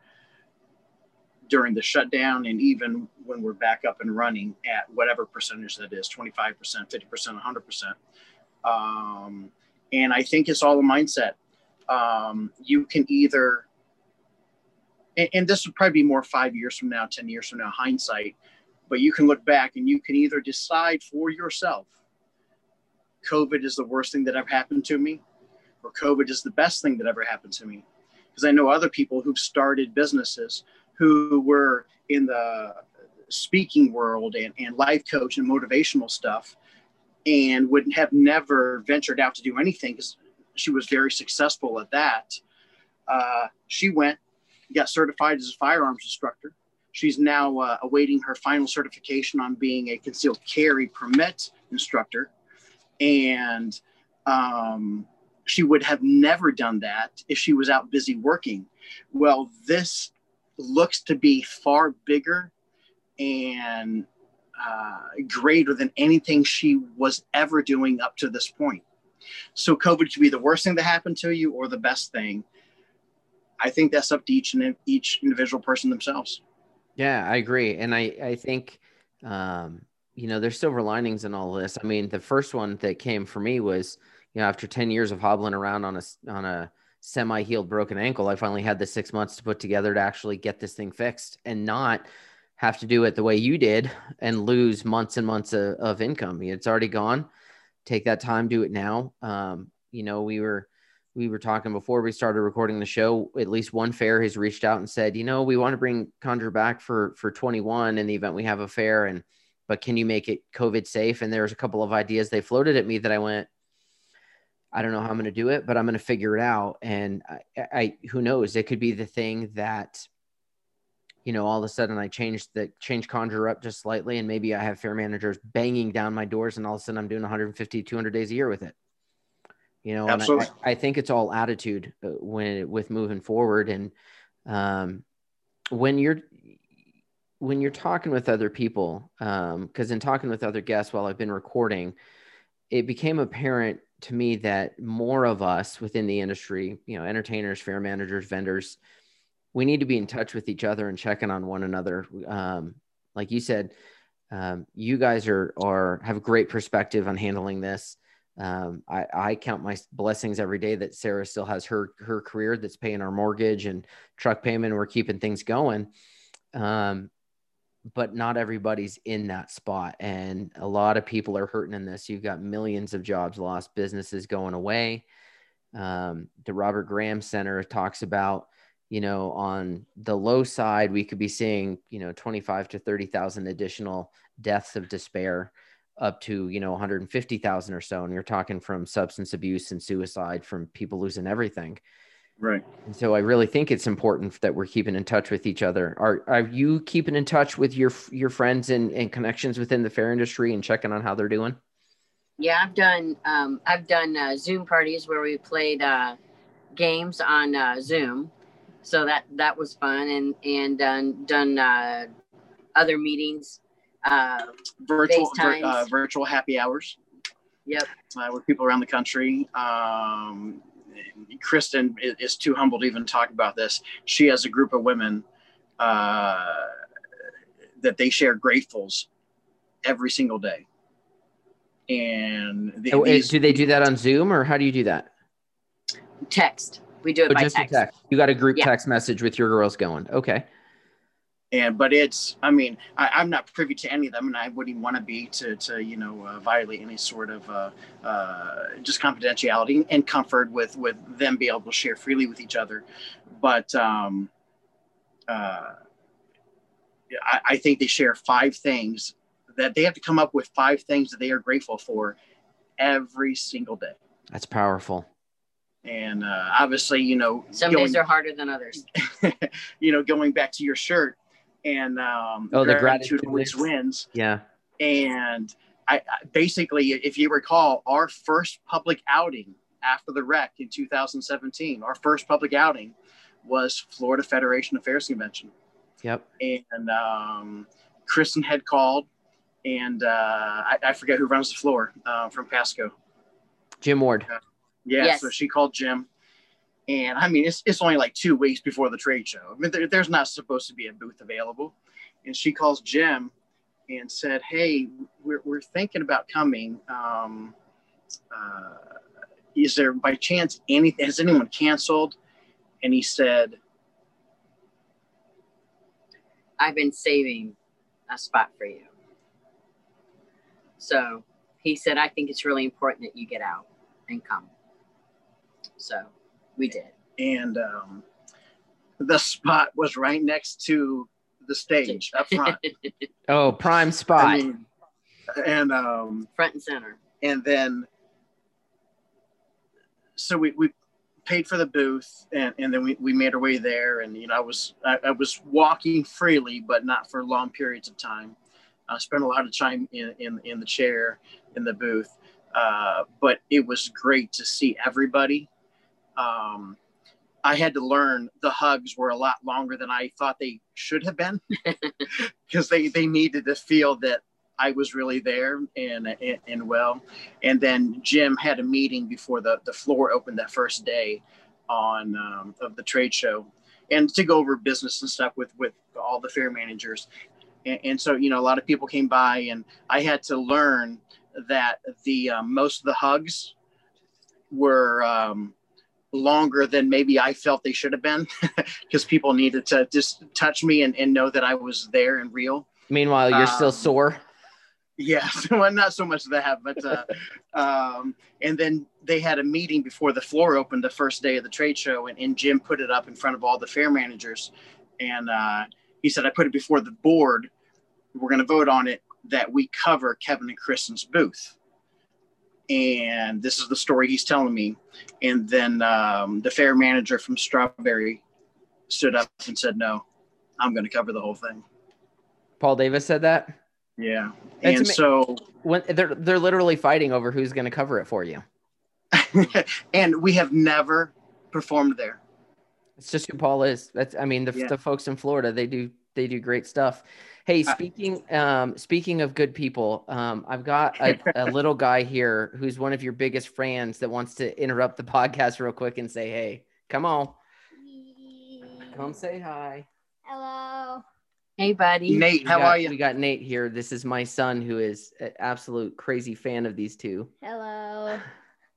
during the shutdown and even when we're back up and running at whatever percentage that is 25%, 50%, 100%. Um, and I think it's all a mindset. Um, you can either, and, and this would probably be more five years from now, 10 years from now, hindsight, but you can look back and you can either decide for yourself COVID is the worst thing that ever happened to me, or COVID is the best thing that ever happened to me. Because I know other people who've started businesses who were in the speaking world and, and life coach and motivational stuff and would have never ventured out to do anything because she was very successful at that. Uh, she went, got certified as a firearms instructor. She's now uh, awaiting her final certification on being a concealed carry permit instructor. And um, she would have never done that if she was out busy working. Well, this looks to be far bigger and uh, greater than anything she was ever doing up to this point. So COVID could be the worst thing that happened to you or the best thing. I think that's up to each and each individual person themselves. Yeah, I agree, and I I think um, you know there's silver linings in all this. I mean, the first one that came for me was you know after ten years of hobbling around on a on a semi-healed broken ankle i finally had the six months to put together to actually get this thing fixed and not have to do it the way you did and lose months and months of, of income it's already gone take that time do it now um, you know we were we were talking before we started recording the show at least one fair has reached out and said you know we want to bring conjure back for for 21 in the event we have a fair and but can you make it covid safe and there's a couple of ideas they floated at me that i went I don't know how I'm going to do it, but I'm going to figure it out. And I, I, who knows, it could be the thing that, you know, all of a sudden I change the change conjure up just slightly. And maybe I have fair managers banging down my doors and all of a sudden I'm doing 150, 200 days a year with it. You know, Absolutely. I, I, think it's all attitude uh, when with moving forward. And, um, when you're, when you're talking with other people, um, cause in talking with other guests while I've been recording, it became apparent to me that more of us within the industry, you know, entertainers, fair managers, vendors, we need to be in touch with each other and checking on one another. Um, like you said, um, you guys are are have a great perspective on handling this. Um, I, I count my blessings every day that Sarah still has her her career that's paying our mortgage and truck payment. We're keeping things going. Um, but not everybody's in that spot. And a lot of people are hurting in this. You've got millions of jobs lost, businesses going away. Um, the Robert Graham Center talks about, you know, on the low side, we could be seeing, you know, 25 to 30,000 additional deaths of despair up to, you know, 150,000 or so. And you're talking from substance abuse and suicide from people losing everything. Right. And so I really think it's important that we're keeping in touch with each other. Are are you keeping in touch with your your friends and, and connections within the fair industry and checking on how they're doing? Yeah, I've done um, I've done uh, Zoom parties where we played uh, games on uh, Zoom, so that that was fun, and and done done uh, other meetings, uh, virtual vir- uh, virtual happy hours. Yep, with people around the country. Um, Kristen is too humble to even talk about this. She has a group of women uh, that they share gratefuls every single day. And the, oh, these, do they do that on Zoom or how do you do that? Text. We do it oh, by text. text. You got a group yeah. text message with your girls going. Okay and but it's i mean I, am not privy to any of them and i wouldn't want to be to to you know uh, violate any sort of uh, uh, just confidentiality and comfort with with them be able to share freely with each other. But um uh I, I think they share five things that they have to come up with five things that they are grateful for every single day. That's powerful. And uh, obviously you know some going, days are harder than others. <laughs> you know going back to your shirt and um, oh, the gratitude always wins. Yeah. And I, I basically, if you recall, our first public outing after the wreck in 2017. Our first public outing was Florida Federation of Fairs Convention. Yep. And um, Kristen had called, and uh, I, I, forget who runs the floor uh, from Pasco. Jim Ward. Uh, yeah, yes. so she called Jim. And I mean, it's, it's only like two weeks before the trade show. I mean, there, there's not supposed to be a booth available. And she calls Jim and said, Hey, we're, we're thinking about coming. Um, uh, is there by chance anything, has anyone canceled? And he said, I've been saving a spot for you. So he said, I think it's really important that you get out and come. So we did. And um, the spot was right next to the stage up front. <laughs> oh, prime spot. I mean, and um, front and center. And then, so we, we paid for the booth and, and then we, we made our way there. And, you know, I was, I, I was walking freely, but not for long periods of time. I spent a lot of time in, in, in the chair in the booth. Uh, but it was great to see everybody. Um, I had to learn the hugs were a lot longer than I thought they should have been <laughs> because they, they needed to feel that I was really there and, and, and well. And then Jim had a meeting before the, the floor opened that first day on um, of the trade show and to go over business and stuff with, with all the fair managers. And, and so, you know, a lot of people came by and I had to learn that the um, most of the hugs were um, longer than maybe I felt they should have been <laughs> because people needed to just touch me and, and know that I was there and real. Meanwhile, you're um, still sore. Yes, <laughs> well, not so much that, but uh, <laughs> um, and then they had a meeting before the floor opened the first day of the trade show, and, and Jim put it up in front of all the fair managers, and uh, he said, "I put it before the board. We're going to vote on it that we cover Kevin and Kristen's booth." And this is the story he's telling me. And then um, the fair manager from Strawberry stood up and said, "No, I'm going to cover the whole thing." Paul Davis said that. Yeah, That's and ama- so when they're they're literally fighting over who's going to cover it for you. <laughs> and we have never performed there. It's just who Paul is. That's I mean the, yeah. the folks in Florida they do they do great stuff. Hey, speaking um, speaking of good people, um, I've got a, a, <laughs> little guy here who's one of your biggest fans that wants to interrupt the podcast real quick and say, "Hey, come on, come say hi." Hello. Hey, buddy. Nate, how got, are you? We got Nate here. This is my son, who is an absolute crazy fan of these two. Hello.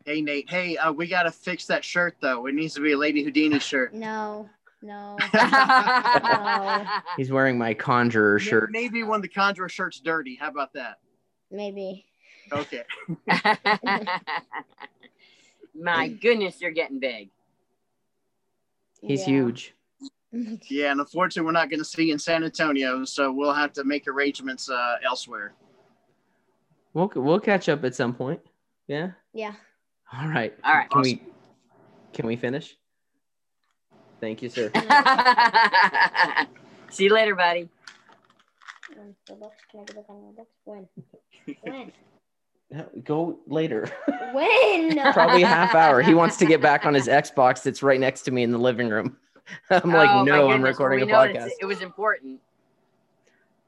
Hey, Nate. Hey, uh, we got to fix that shirt though. It needs to be a Lady Houdini shirt. No. No. <laughs> no. He's wearing my conjurer shirt. Maybe when the conjurer shirt's dirty. How about that? Maybe. Okay. <laughs> my goodness, you're getting big. He's yeah. huge. <laughs> yeah, and unfortunately, we're not going to see in San Antonio, so we'll have to make arrangements uh, elsewhere. We'll we'll catch up at some point. Yeah. Yeah. All right. All right. Can awesome. we can we finish? Thank you, sir. <laughs> See you later, buddy. When? <laughs> When? Go later. When? <laughs> Probably a half hour. He wants to get back on his Xbox that's right next to me in the living room. I'm like, oh, no, I'm recording well, we a podcast. It was important.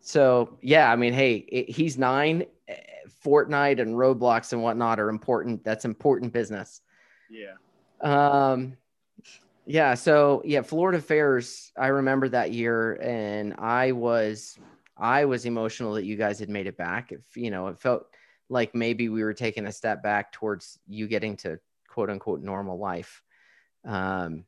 So yeah, I mean, hey, it, he's nine. Fortnite and Roblox and whatnot are important. That's important business. Yeah. Um, yeah. So yeah, Florida Fairs. I remember that year, and I was I was emotional that you guys had made it back. If you know, it felt like maybe we were taking a step back towards you getting to quote unquote normal life. Um,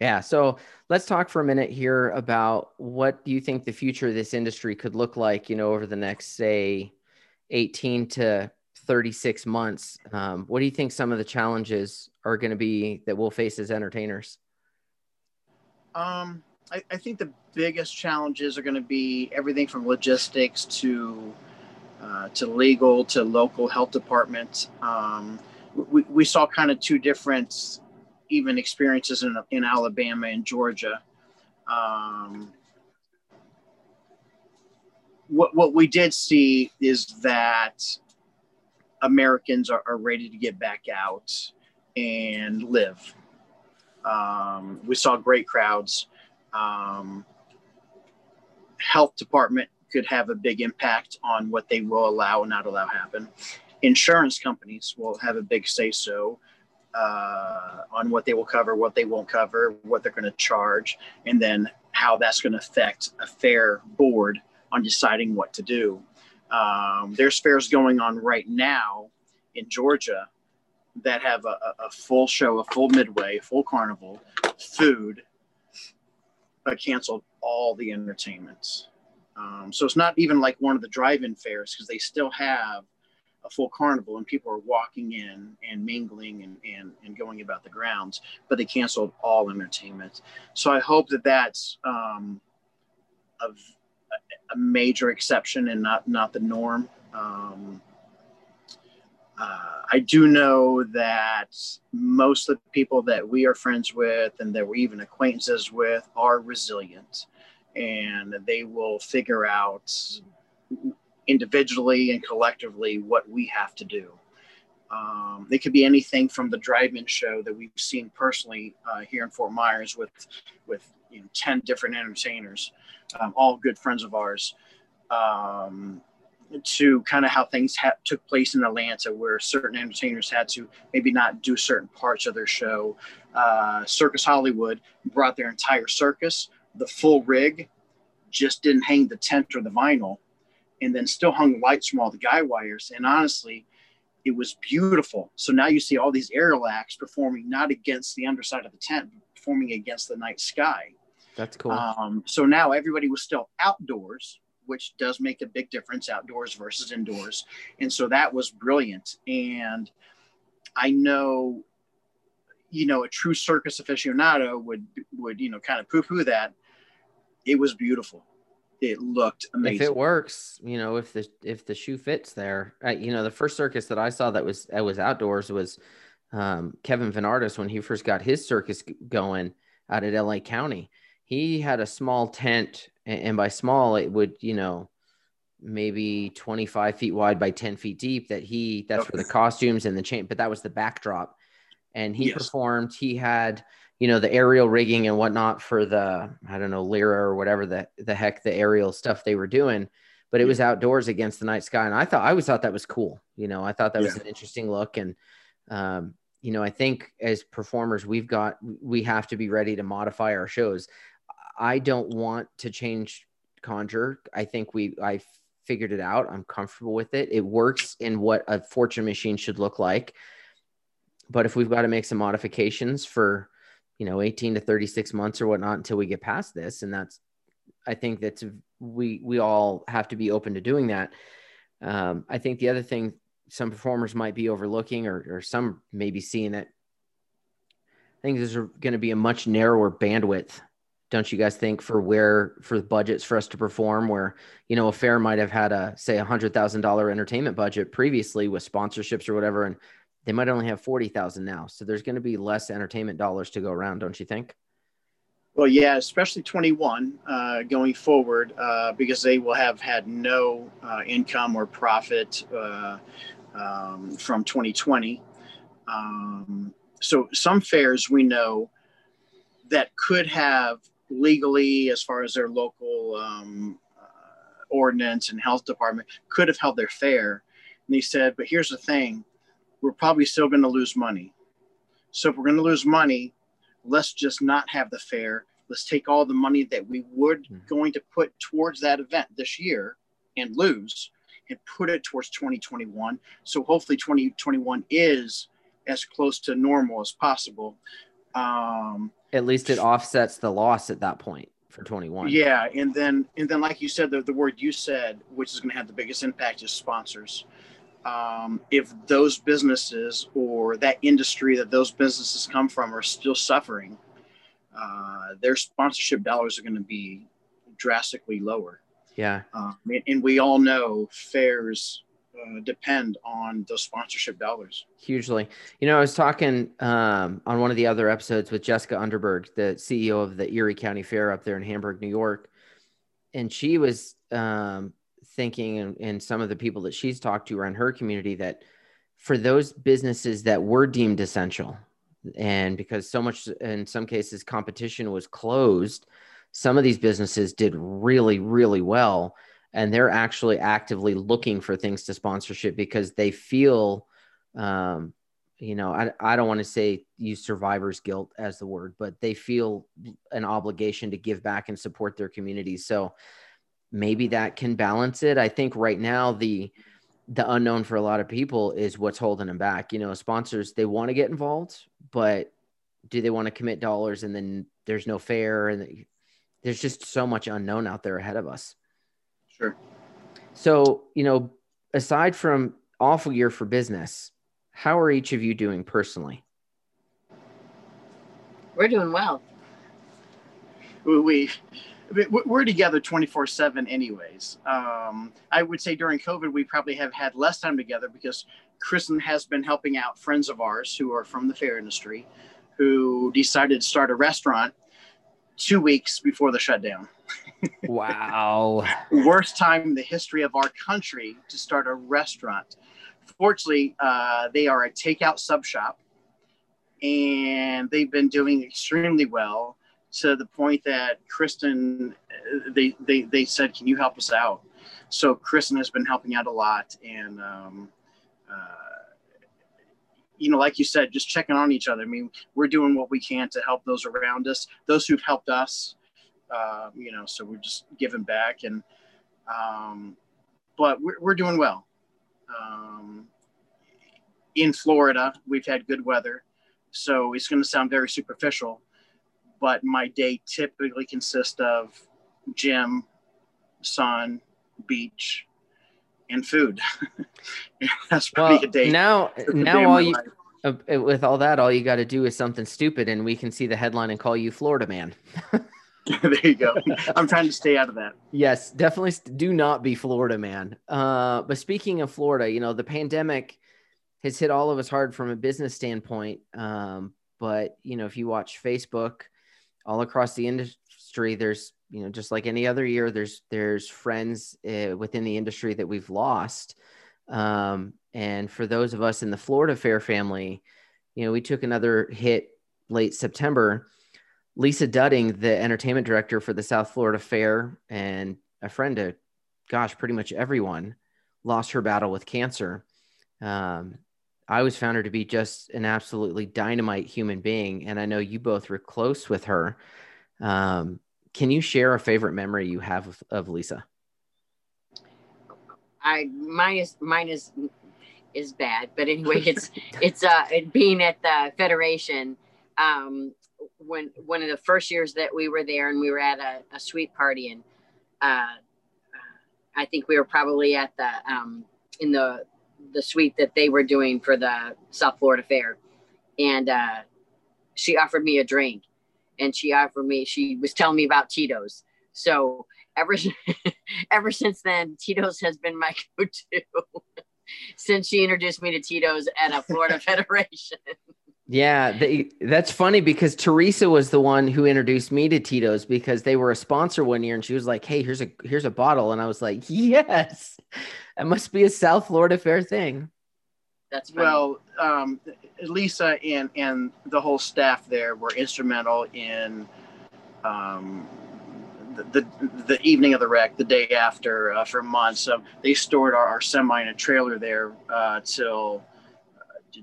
yeah. So let's talk for a minute here about what do you think the future of this industry could look like, you know, over the next, say, 18 to 36 months. Um, what do you think some of the challenges are going to be that we'll face as entertainers? Um, I, I think the biggest challenges are going to be everything from logistics to uh, to legal to local health departments. Um, we, we saw kind of two different even experiences in, in Alabama and Georgia. Um, what, what we did see is that Americans are, are ready to get back out and live. Um, we saw great crowds. Um, health department could have a big impact on what they will allow and not allow happen. Insurance companies will have a big say so uh, on what they will cover, what they won't cover, what they're going to charge, and then how that's going to affect a fair board on deciding what to do. Um, there's fairs going on right now in Georgia that have a, a full show, a full midway, full carnival, food, but canceled all the entertainments. Um, so it's not even like one of the drive-in fairs because they still have a full carnival and people are walking in and mingling and, and, and going about the grounds, but they canceled all entertainment. So I hope that that's um, a, a major exception and not, not the norm. Um, uh, I do know that most of the people that we are friends with and that we're even acquaintances with are resilient and they will figure out individually and collectively what we have to do. Um, it could be anything from the drive-in show that we've seen personally uh, here in Fort Myers with with you know, 10 different entertainers, um, all good friends of ours. Um, to kind of how things ha- took place in Atlanta, where certain entertainers had to maybe not do certain parts of their show. Uh, circus Hollywood brought their entire circus, the full rig, just didn't hang the tent or the vinyl, and then still hung lights from all the guy wires. And honestly, it was beautiful. So now you see all these aerial acts performing not against the underside of the tent, but performing against the night sky. That's cool. Um, so now everybody was still outdoors, which does make a big difference outdoors versus indoors. And so that was brilliant. And I know, you know, a true circus aficionado would, would, you know, kind of poo poo that. It was beautiful. It looked amazing. If it works, you know, if the if the shoe fits there, uh, you know, the first circus that I saw that was that was outdoors was um, Kevin Vanardis when he first got his circus going out at LA County. He had a small tent, and by small, it would you know maybe 25 feet wide by 10 feet deep. That he that's for the costumes and the chain, but that was the backdrop. And he Yes. performed. He had you know the aerial rigging and whatnot for the I don't know Lyra or whatever the the heck the aerial stuff they were doing, but it was outdoors against the night sky, and I thought I always thought that was cool. You know, I thought that was an interesting look, and um, you know, I think as performers, we've got we have to be ready to modify our shows. I don't want to change Conjure. I think we I figured it out. I'm comfortable with it. It works in what a fortune machine should look like. But if we've got to make some modifications for you know 18 to 36 months or whatnot until we get past this and that's i think that's we we all have to be open to doing that um, i think the other thing some performers might be overlooking or, or some maybe seeing that i think there's going to be a much narrower bandwidth don't you guys think for where for the budgets for us to perform where you know a fair might have had a say a hundred thousand dollar entertainment budget previously with sponsorships or whatever and they might only have 40,000 now. So there's going to be less entertainment dollars to go around, don't you think? Well, yeah, especially 21 uh, going forward, uh, because they will have had no uh, income or profit uh, um, from 2020. Um, so some fairs we know that could have legally, as far as their local um, uh, ordinance and health department, could have held their fair. And they said, but here's the thing, we're probably still going to lose money. So if we're going to lose money, let's just not have the fair. Let's take all the money that we would Mhm. going to put towards that event this year and lose and put it towards 2021. So hopefully 2021 is as close to normal as possible. Um, At least it offsets the loss at that point for 21. yeah, and then and then like you said, the, the word you said, which is going to have the biggest impact, is sponsors. Um, if those businesses or that industry that those businesses come from are still suffering, uh, their sponsorship dollars are going to be drastically lower. Yeah. Um, and, and we all know fairs uh, depend on those sponsorship dollars. Hugely. You know, I was talking um, on one of the other episodes with Jessica Underberg, the CEO of the Erie County Fair up there in Hamburg, New York. And she was um, thinking, and, and some of the people that she's talked to around her community, that for those businesses that were deemed essential, and because so much in some cases competition was closed, some of these businesses did really, really well. And they're actually actively looking for things to sponsorship because they feel um, you know, I, I don't want to say use survivor's guilt as the word, but they feel an obligation to give back and support their communities. So maybe that can balance it. I think right now the the unknown for a lot of people is what's holding them back. You know, sponsors they want to get involved, but do they want to commit dollars and then there's no fair and there's just so much unknown out there ahead of us. Sure. So, you know, aside from awful year for business, how are each of you doing personally? We're doing well. We, we we're together 24 7 anyways um, i would say during covid we probably have had less time together because kristen has been helping out friends of ours who are from the fair industry who decided to start a restaurant two weeks before the shutdown wow worst time in the history of our country to start a restaurant fortunately, uh, they are a takeout sub shop, and they've been doing extremely well to the point that Kristen, uh, they they they said, "Can you help us out?" So Kristen has been helping out a lot, and um, uh, you know, like you said, just checking on each other. I mean, we're doing what we can to help those around us, those who've helped us. Uh, you know, so we're just giving back, and um, but we're, we're doing well. Um, in Florida, we've had good weather, so it's going to sound very superficial, but my day typically consists of gym, sun, beach, and food. <laughs> That's probably well, a day. Now, now all you. Uh, with all that, all you got to do is something stupid, and we can see the headline and call you Florida man. <laughs> <laughs> there you go. I'm trying to stay out of that. Yes, definitely do not be Florida man. Uh, but speaking of Florida, you know, the pandemic has hit all of us hard from a business standpoint. Um, but, you know, if you watch Facebook all across the industry, there's, you know, just like any other year, there's, there's friends uh, within the industry that we've lost. Um, and for those of us in the Florida Fair family, you know, we took another hit late September Lisa Dudding, the entertainment director for the South Florida Fair, and a friend to, gosh, pretty much everyone, lost her battle with cancer. Um, I always found her to be just an absolutely dynamite human being, and I know you both were close with her. Um, can you share a favorite memory you have of, of Lisa? I mine is mine is is bad, but anyway, it's it's uh being at the federation. Um, when one of the first years that we were there and we were at a, a suite party and uh, I think we were probably at the um, in the the suite that they were doing for the South Florida Fair, and uh, she offered me a drink, and she offered me she was telling me about Tito's. So ever <laughs> ever since then, Tito's has been my <laughs> go-to <laughs> since she introduced me to Tito's at a Florida Federation. Yeah, they, that's funny because Teresa was the one who introduced me to Tito's because they were a sponsor one year, and she was like, "Hey, here's a here's a bottle," and I was like, <laughs> "Yes, that must be a South Florida fair thing." That's funny. well, um, Lisa and and the whole staff there were instrumental in um, the, the, the evening of the wreck, the day after, uh, for months. Um, they stored our, our semi in a trailer there uh, till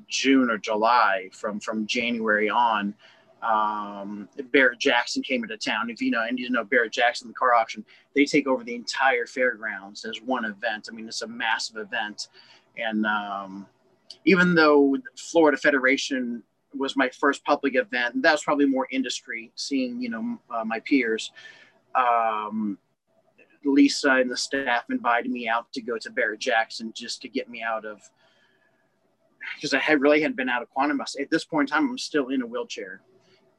June or July from from January on. Um, Barrett Jackson came into town. If you know, and you know Barrett Jackson, the car auction, they take over the entire fairgrounds as one event. I mean, it's a massive event, and um, even though Florida Federation was my first public event, that was probably more industry, seeing you know uh, my peers. Um, Lisa and the staff invited me out to go to Barrett Jackson just to get me out of because I had really hadn't been out of Quantum House. At this point in time, I'm still in a wheelchair.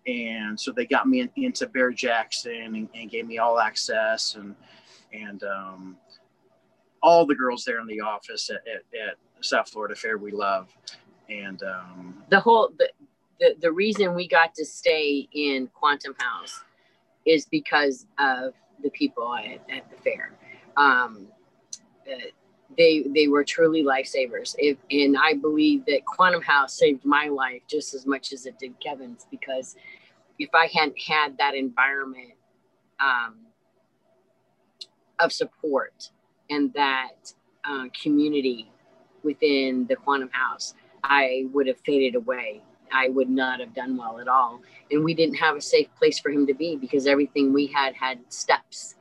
And so they got me in, into Barrett Jackson and, and, gave me all access and, and um, all the girls there in the office at, at, at South Florida Fair we love. And um, the whole, the, the, the reason we got to stay in Quantum House is because of the people at, at the fair. Um, uh, they they were truly lifesavers. If and I believe that Quantum House saved my life just as much as it did Kevin's because if I hadn't had that environment um, of support and that uh, community within the Quantum House, I would have faded away. I would not have done well at all. And we didn't have a safe place for him to be because everything we had had steps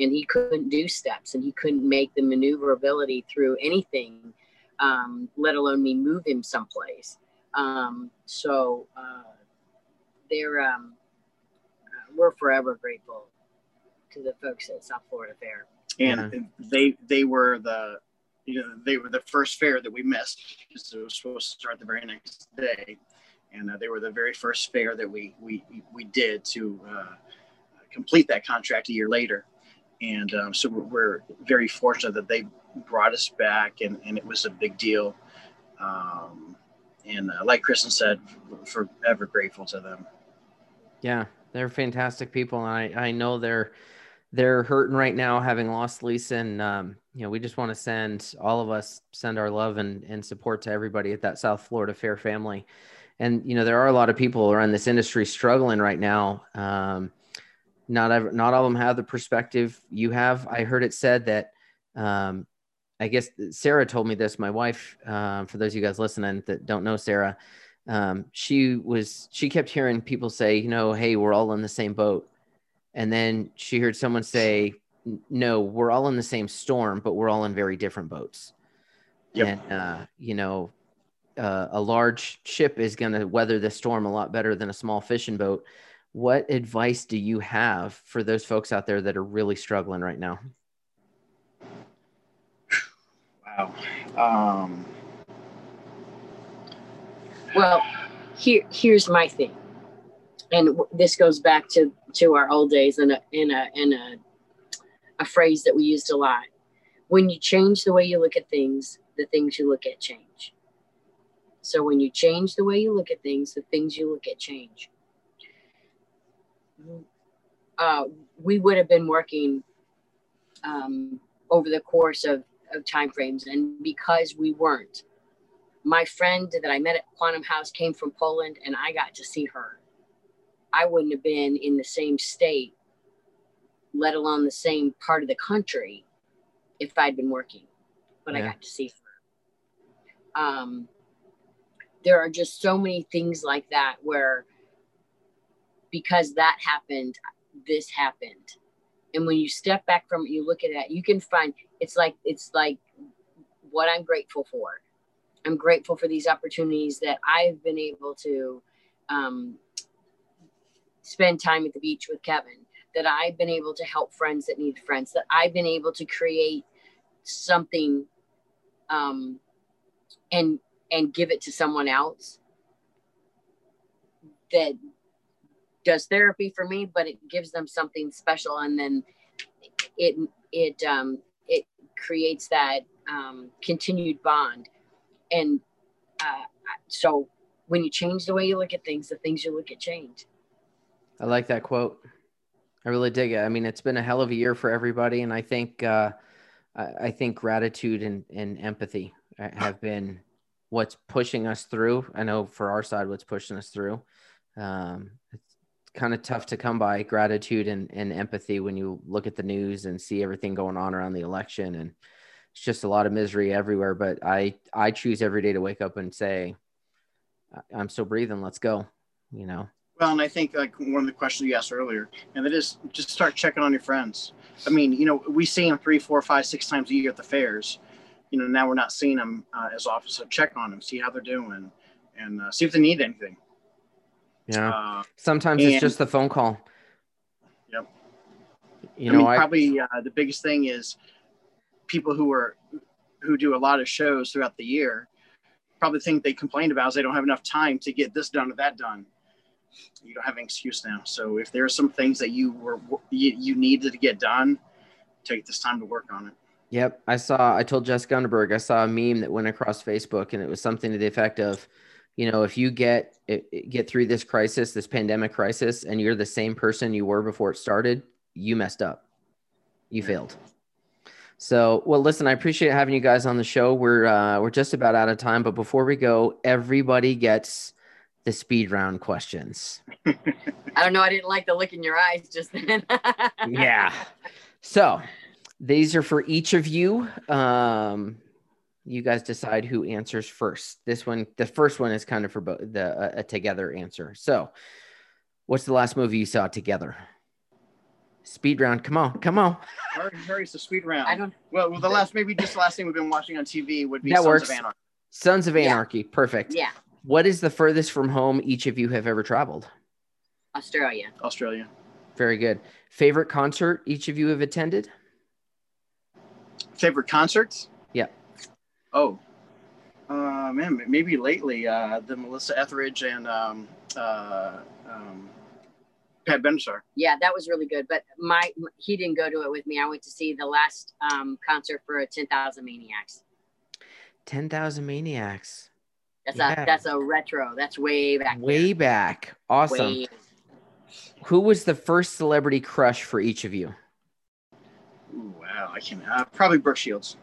and he couldn't do steps and he couldn't make the maneuverability through anything, um, let alone me move him someplace. Um, so uh, they're, um, uh, we're forever grateful to the folks at South Florida Fair. And they they were the you know they were the first fair that we missed because it was supposed to start the very next day, and uh, they were the very first fair that we we we did to uh, complete that contract a year later, and um, so we're, very fortunate that they brought us back, and and it was a big deal, um, and uh, like Kristen said, forever grateful to them. Yeah, they're fantastic people, and I I know they're they're hurting right now having lost Lisa and um, you know we just want to send all of us send our love and, and support to everybody at that South Florida Fair family and you know there are a lot of people around this industry struggling right now um, not ever, not all of them have the perspective you have. I heard it said that um, I guess Sarah told me this my wife uh, for those of you guys listening that don't know Sarah um, she was she kept hearing people say you know hey we're all in the same boat. And then she heard someone say no we're all in the same storm but we're all in very different boats. Yep. and uh, you know uh, a large ship is going to weather the storm a lot better than a small fishing boat what advice do you have for those folks out there that are really struggling right now wow um... well here here's my thing and this goes back to to our old days in a in a in a a phrase that we used a lot. When you change the way you look at things, the things you look at change. So when you change the way you look at things, the things you look at change. Uh, we would have been working um, over the course of, of time frames, and because we weren't, my friend that I met at Quantum House came from Poland, and I got to see her I wouldn't have been in the same state, let alone the same part of the country, if I'd been working. But yeah. I got to see her. Um, there are just so many things like that where, because that happened, this happened. And when you step back from it, you look at it, you can find it's like it's like what I'm grateful for. I'm grateful for these opportunities that I've been able to um, spend time at the beach with Kevin, that I've been able to help friends that need friends, that I've been able to create something um, and and give it to someone else that does therapy for me, but it gives them something special, and then it it um, it creates that um, continued bond, and uh, so when you change the way you look at things, the things you look at change. I like that quote. I really dig it. I mean, it's been a hell of a year for everybody, and I think uh, I think gratitude and, and empathy have been what's pushing us through. I know for our side, what's pushing us through. Um, kind of tough to come by gratitude and, and empathy when you look at the news and see everything going on around the election, and it's just a lot of misery everywhere. But I I choose every day to wake up and say, I'm still breathing. Let's go. You know. Well, and I think like one of the questions you asked earlier, and that is just start checking on your friends. I mean, you know, we see them three, four, five, six times a year at the fairs. You know, now we're not seeing them uh, as often. So check on them, see how they're doing, and uh, see if they need anything. Yeah. Uh, Sometimes and, it's just the phone call. Yep. You I know, mean, I, probably uh, the biggest thing is people who are who do a lot of shows throughout the year probably think they complain about is they don't have enough time to get this done or that done you don't have an excuse now. So if there are some things that you were you, you needed to get done, take this time to work on it. Yep, I saw. I told Jess Underberg I saw a meme that went across Facebook, and it was something to the effect of, you know, if you get get through this crisis, this pandemic crisis, and you're the same person you were before it started, you messed up, you failed. So, well, listen, I appreciate having you guys on the show. We're uh, we're just about out of time, but before we go, everybody gets the speed round questions. <laughs> I don't know. I didn't like the look in your eyes just then. <laughs> yeah. So these are for each of you. Um, you guys decide who answers first. This one, the first one is kind of for both the uh, a together answer. So, what's the last movie you saw together? Speed round. Come on, come on. Hurry, hurry, it's the speed round. I don't. Well, well, the last maybe just the last thing we've been watching on TV would be That Sons works. of Anarchy. Sons of Yeah. Anarchy. Perfect. Yeah, What is the furthest from home each of you have ever traveled? Australia. Australia. Very good. Favorite concert each of you have attended? Favorite concerts? Yeah. Oh, uh, man, maybe lately uh, the Melissa Etheridge and um, uh, um, Pat Benatar. Yeah, that was really good. But my he didn't go to it with me. I went to see the last um, concert for Ten Thousand Maniacs. 10,000 Maniacs. That's Yeah. a that's a retro. That's way back. there. Way back. Awesome. Way- Who was the first celebrity crush for each of you? Ooh, wow, I can uh, probably Brooke Shields.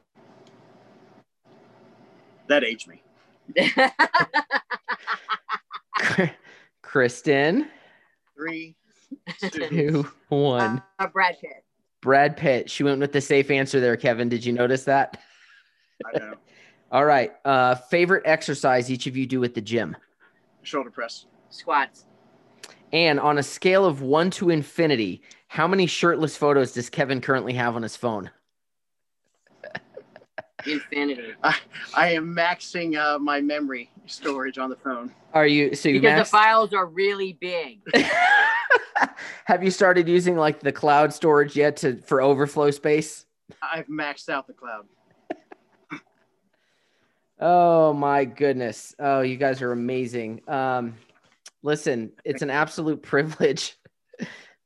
That aged me. <laughs> Kristen, Three, two, one. Uh, Brad Pitt. Brad Pitt. She went with the safe answer there, Kevin. Did you notice that? I know. <laughs> All right. Uh, favorite exercise each of you do at the gym? Shoulder press. Squats. And on a scale of one to infinity, how many shirtless photos does Kevin currently have on his phone? Infinity. I I am maxing uh, my memory storage on the phone. Are you so you Because maxed- the files are really big. <laughs> Have you started using like the cloud storage yet to for overflow space? I've maxed out the cloud. Oh my goodness. Oh, you guys are amazing. Um listen, it's an absolute <laughs> privilege.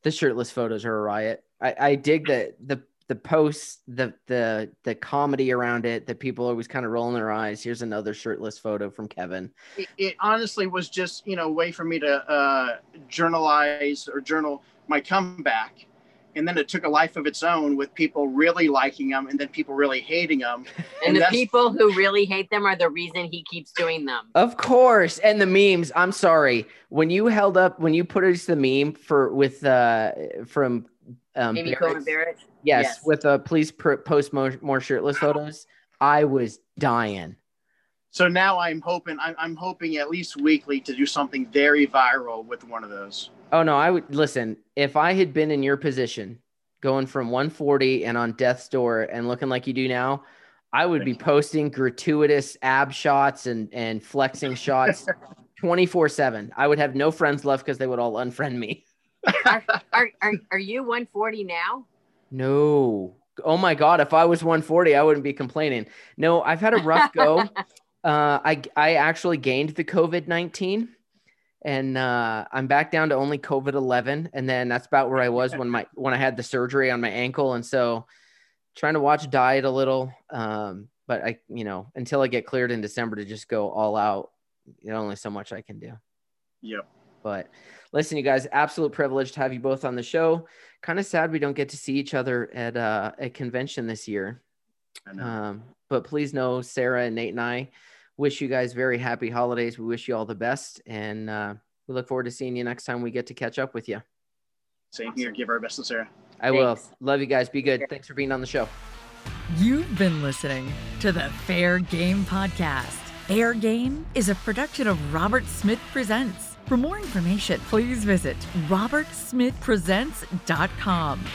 the shirtless photos are a riot. I, I dig the the the posts, the the the comedy around it, that people always kind of rolling their eyes. Here's another shirtless photo from Kevin. It, it honestly was just, you know, a way for me to uh, journalize or journal my comeback. And then it took a life of its own with people really liking them and then people really hating them. And, <laughs> And the people who really hate them are the reason he keeps doing them. Of course, and the memes. I'm sorry when you held up when you put us the meme for with uh from um Amy Barrett's- Barrett. Yes, Yes. with a please pr- post more, more shirtless photos. I was dying. So now I'm hoping, I'm, I'm hoping at least weekly to do something very viral with one of those. Oh no, I would listen. If I had been in your position, going from 140 and on death's door and looking like you do now, I would be posting gratuitous ab shots and and flexing shots <laughs> 24 seven. I would have no friends left because they would all unfriend me. <laughs> Are, are, are you 140 now? No. Oh my God. If I was 140, I wouldn't be complaining. No, I've had a rough go. <laughs> uh, I, I actually gained the COVID 19 and uh, I'm back down to only COVID 11. And then that's about where I was when my, <laughs> when I had the surgery on my ankle. And so trying to watch diet a little. Um, but I, you know, until I get cleared in December to just go all out, you know, only so much I can do. Yep. But listen, you guys, absolute privilege to have you both on the show. Kind of sad we don't get to see each other at uh, a convention this year. Um, but please know Sarah and Nate and I wish you guys very happy holidays. We wish you all the best, and uh, we look forward to seeing you next time we get to catch up with you. Same here. Give our best to Sarah. I will. Love you guys. Be good. Thanks for being on the show. You've been listening to the Fair Game Podcast. Fair Game is a production of Robert Smith Presents. For more information, please visit robertsmithpresents.com.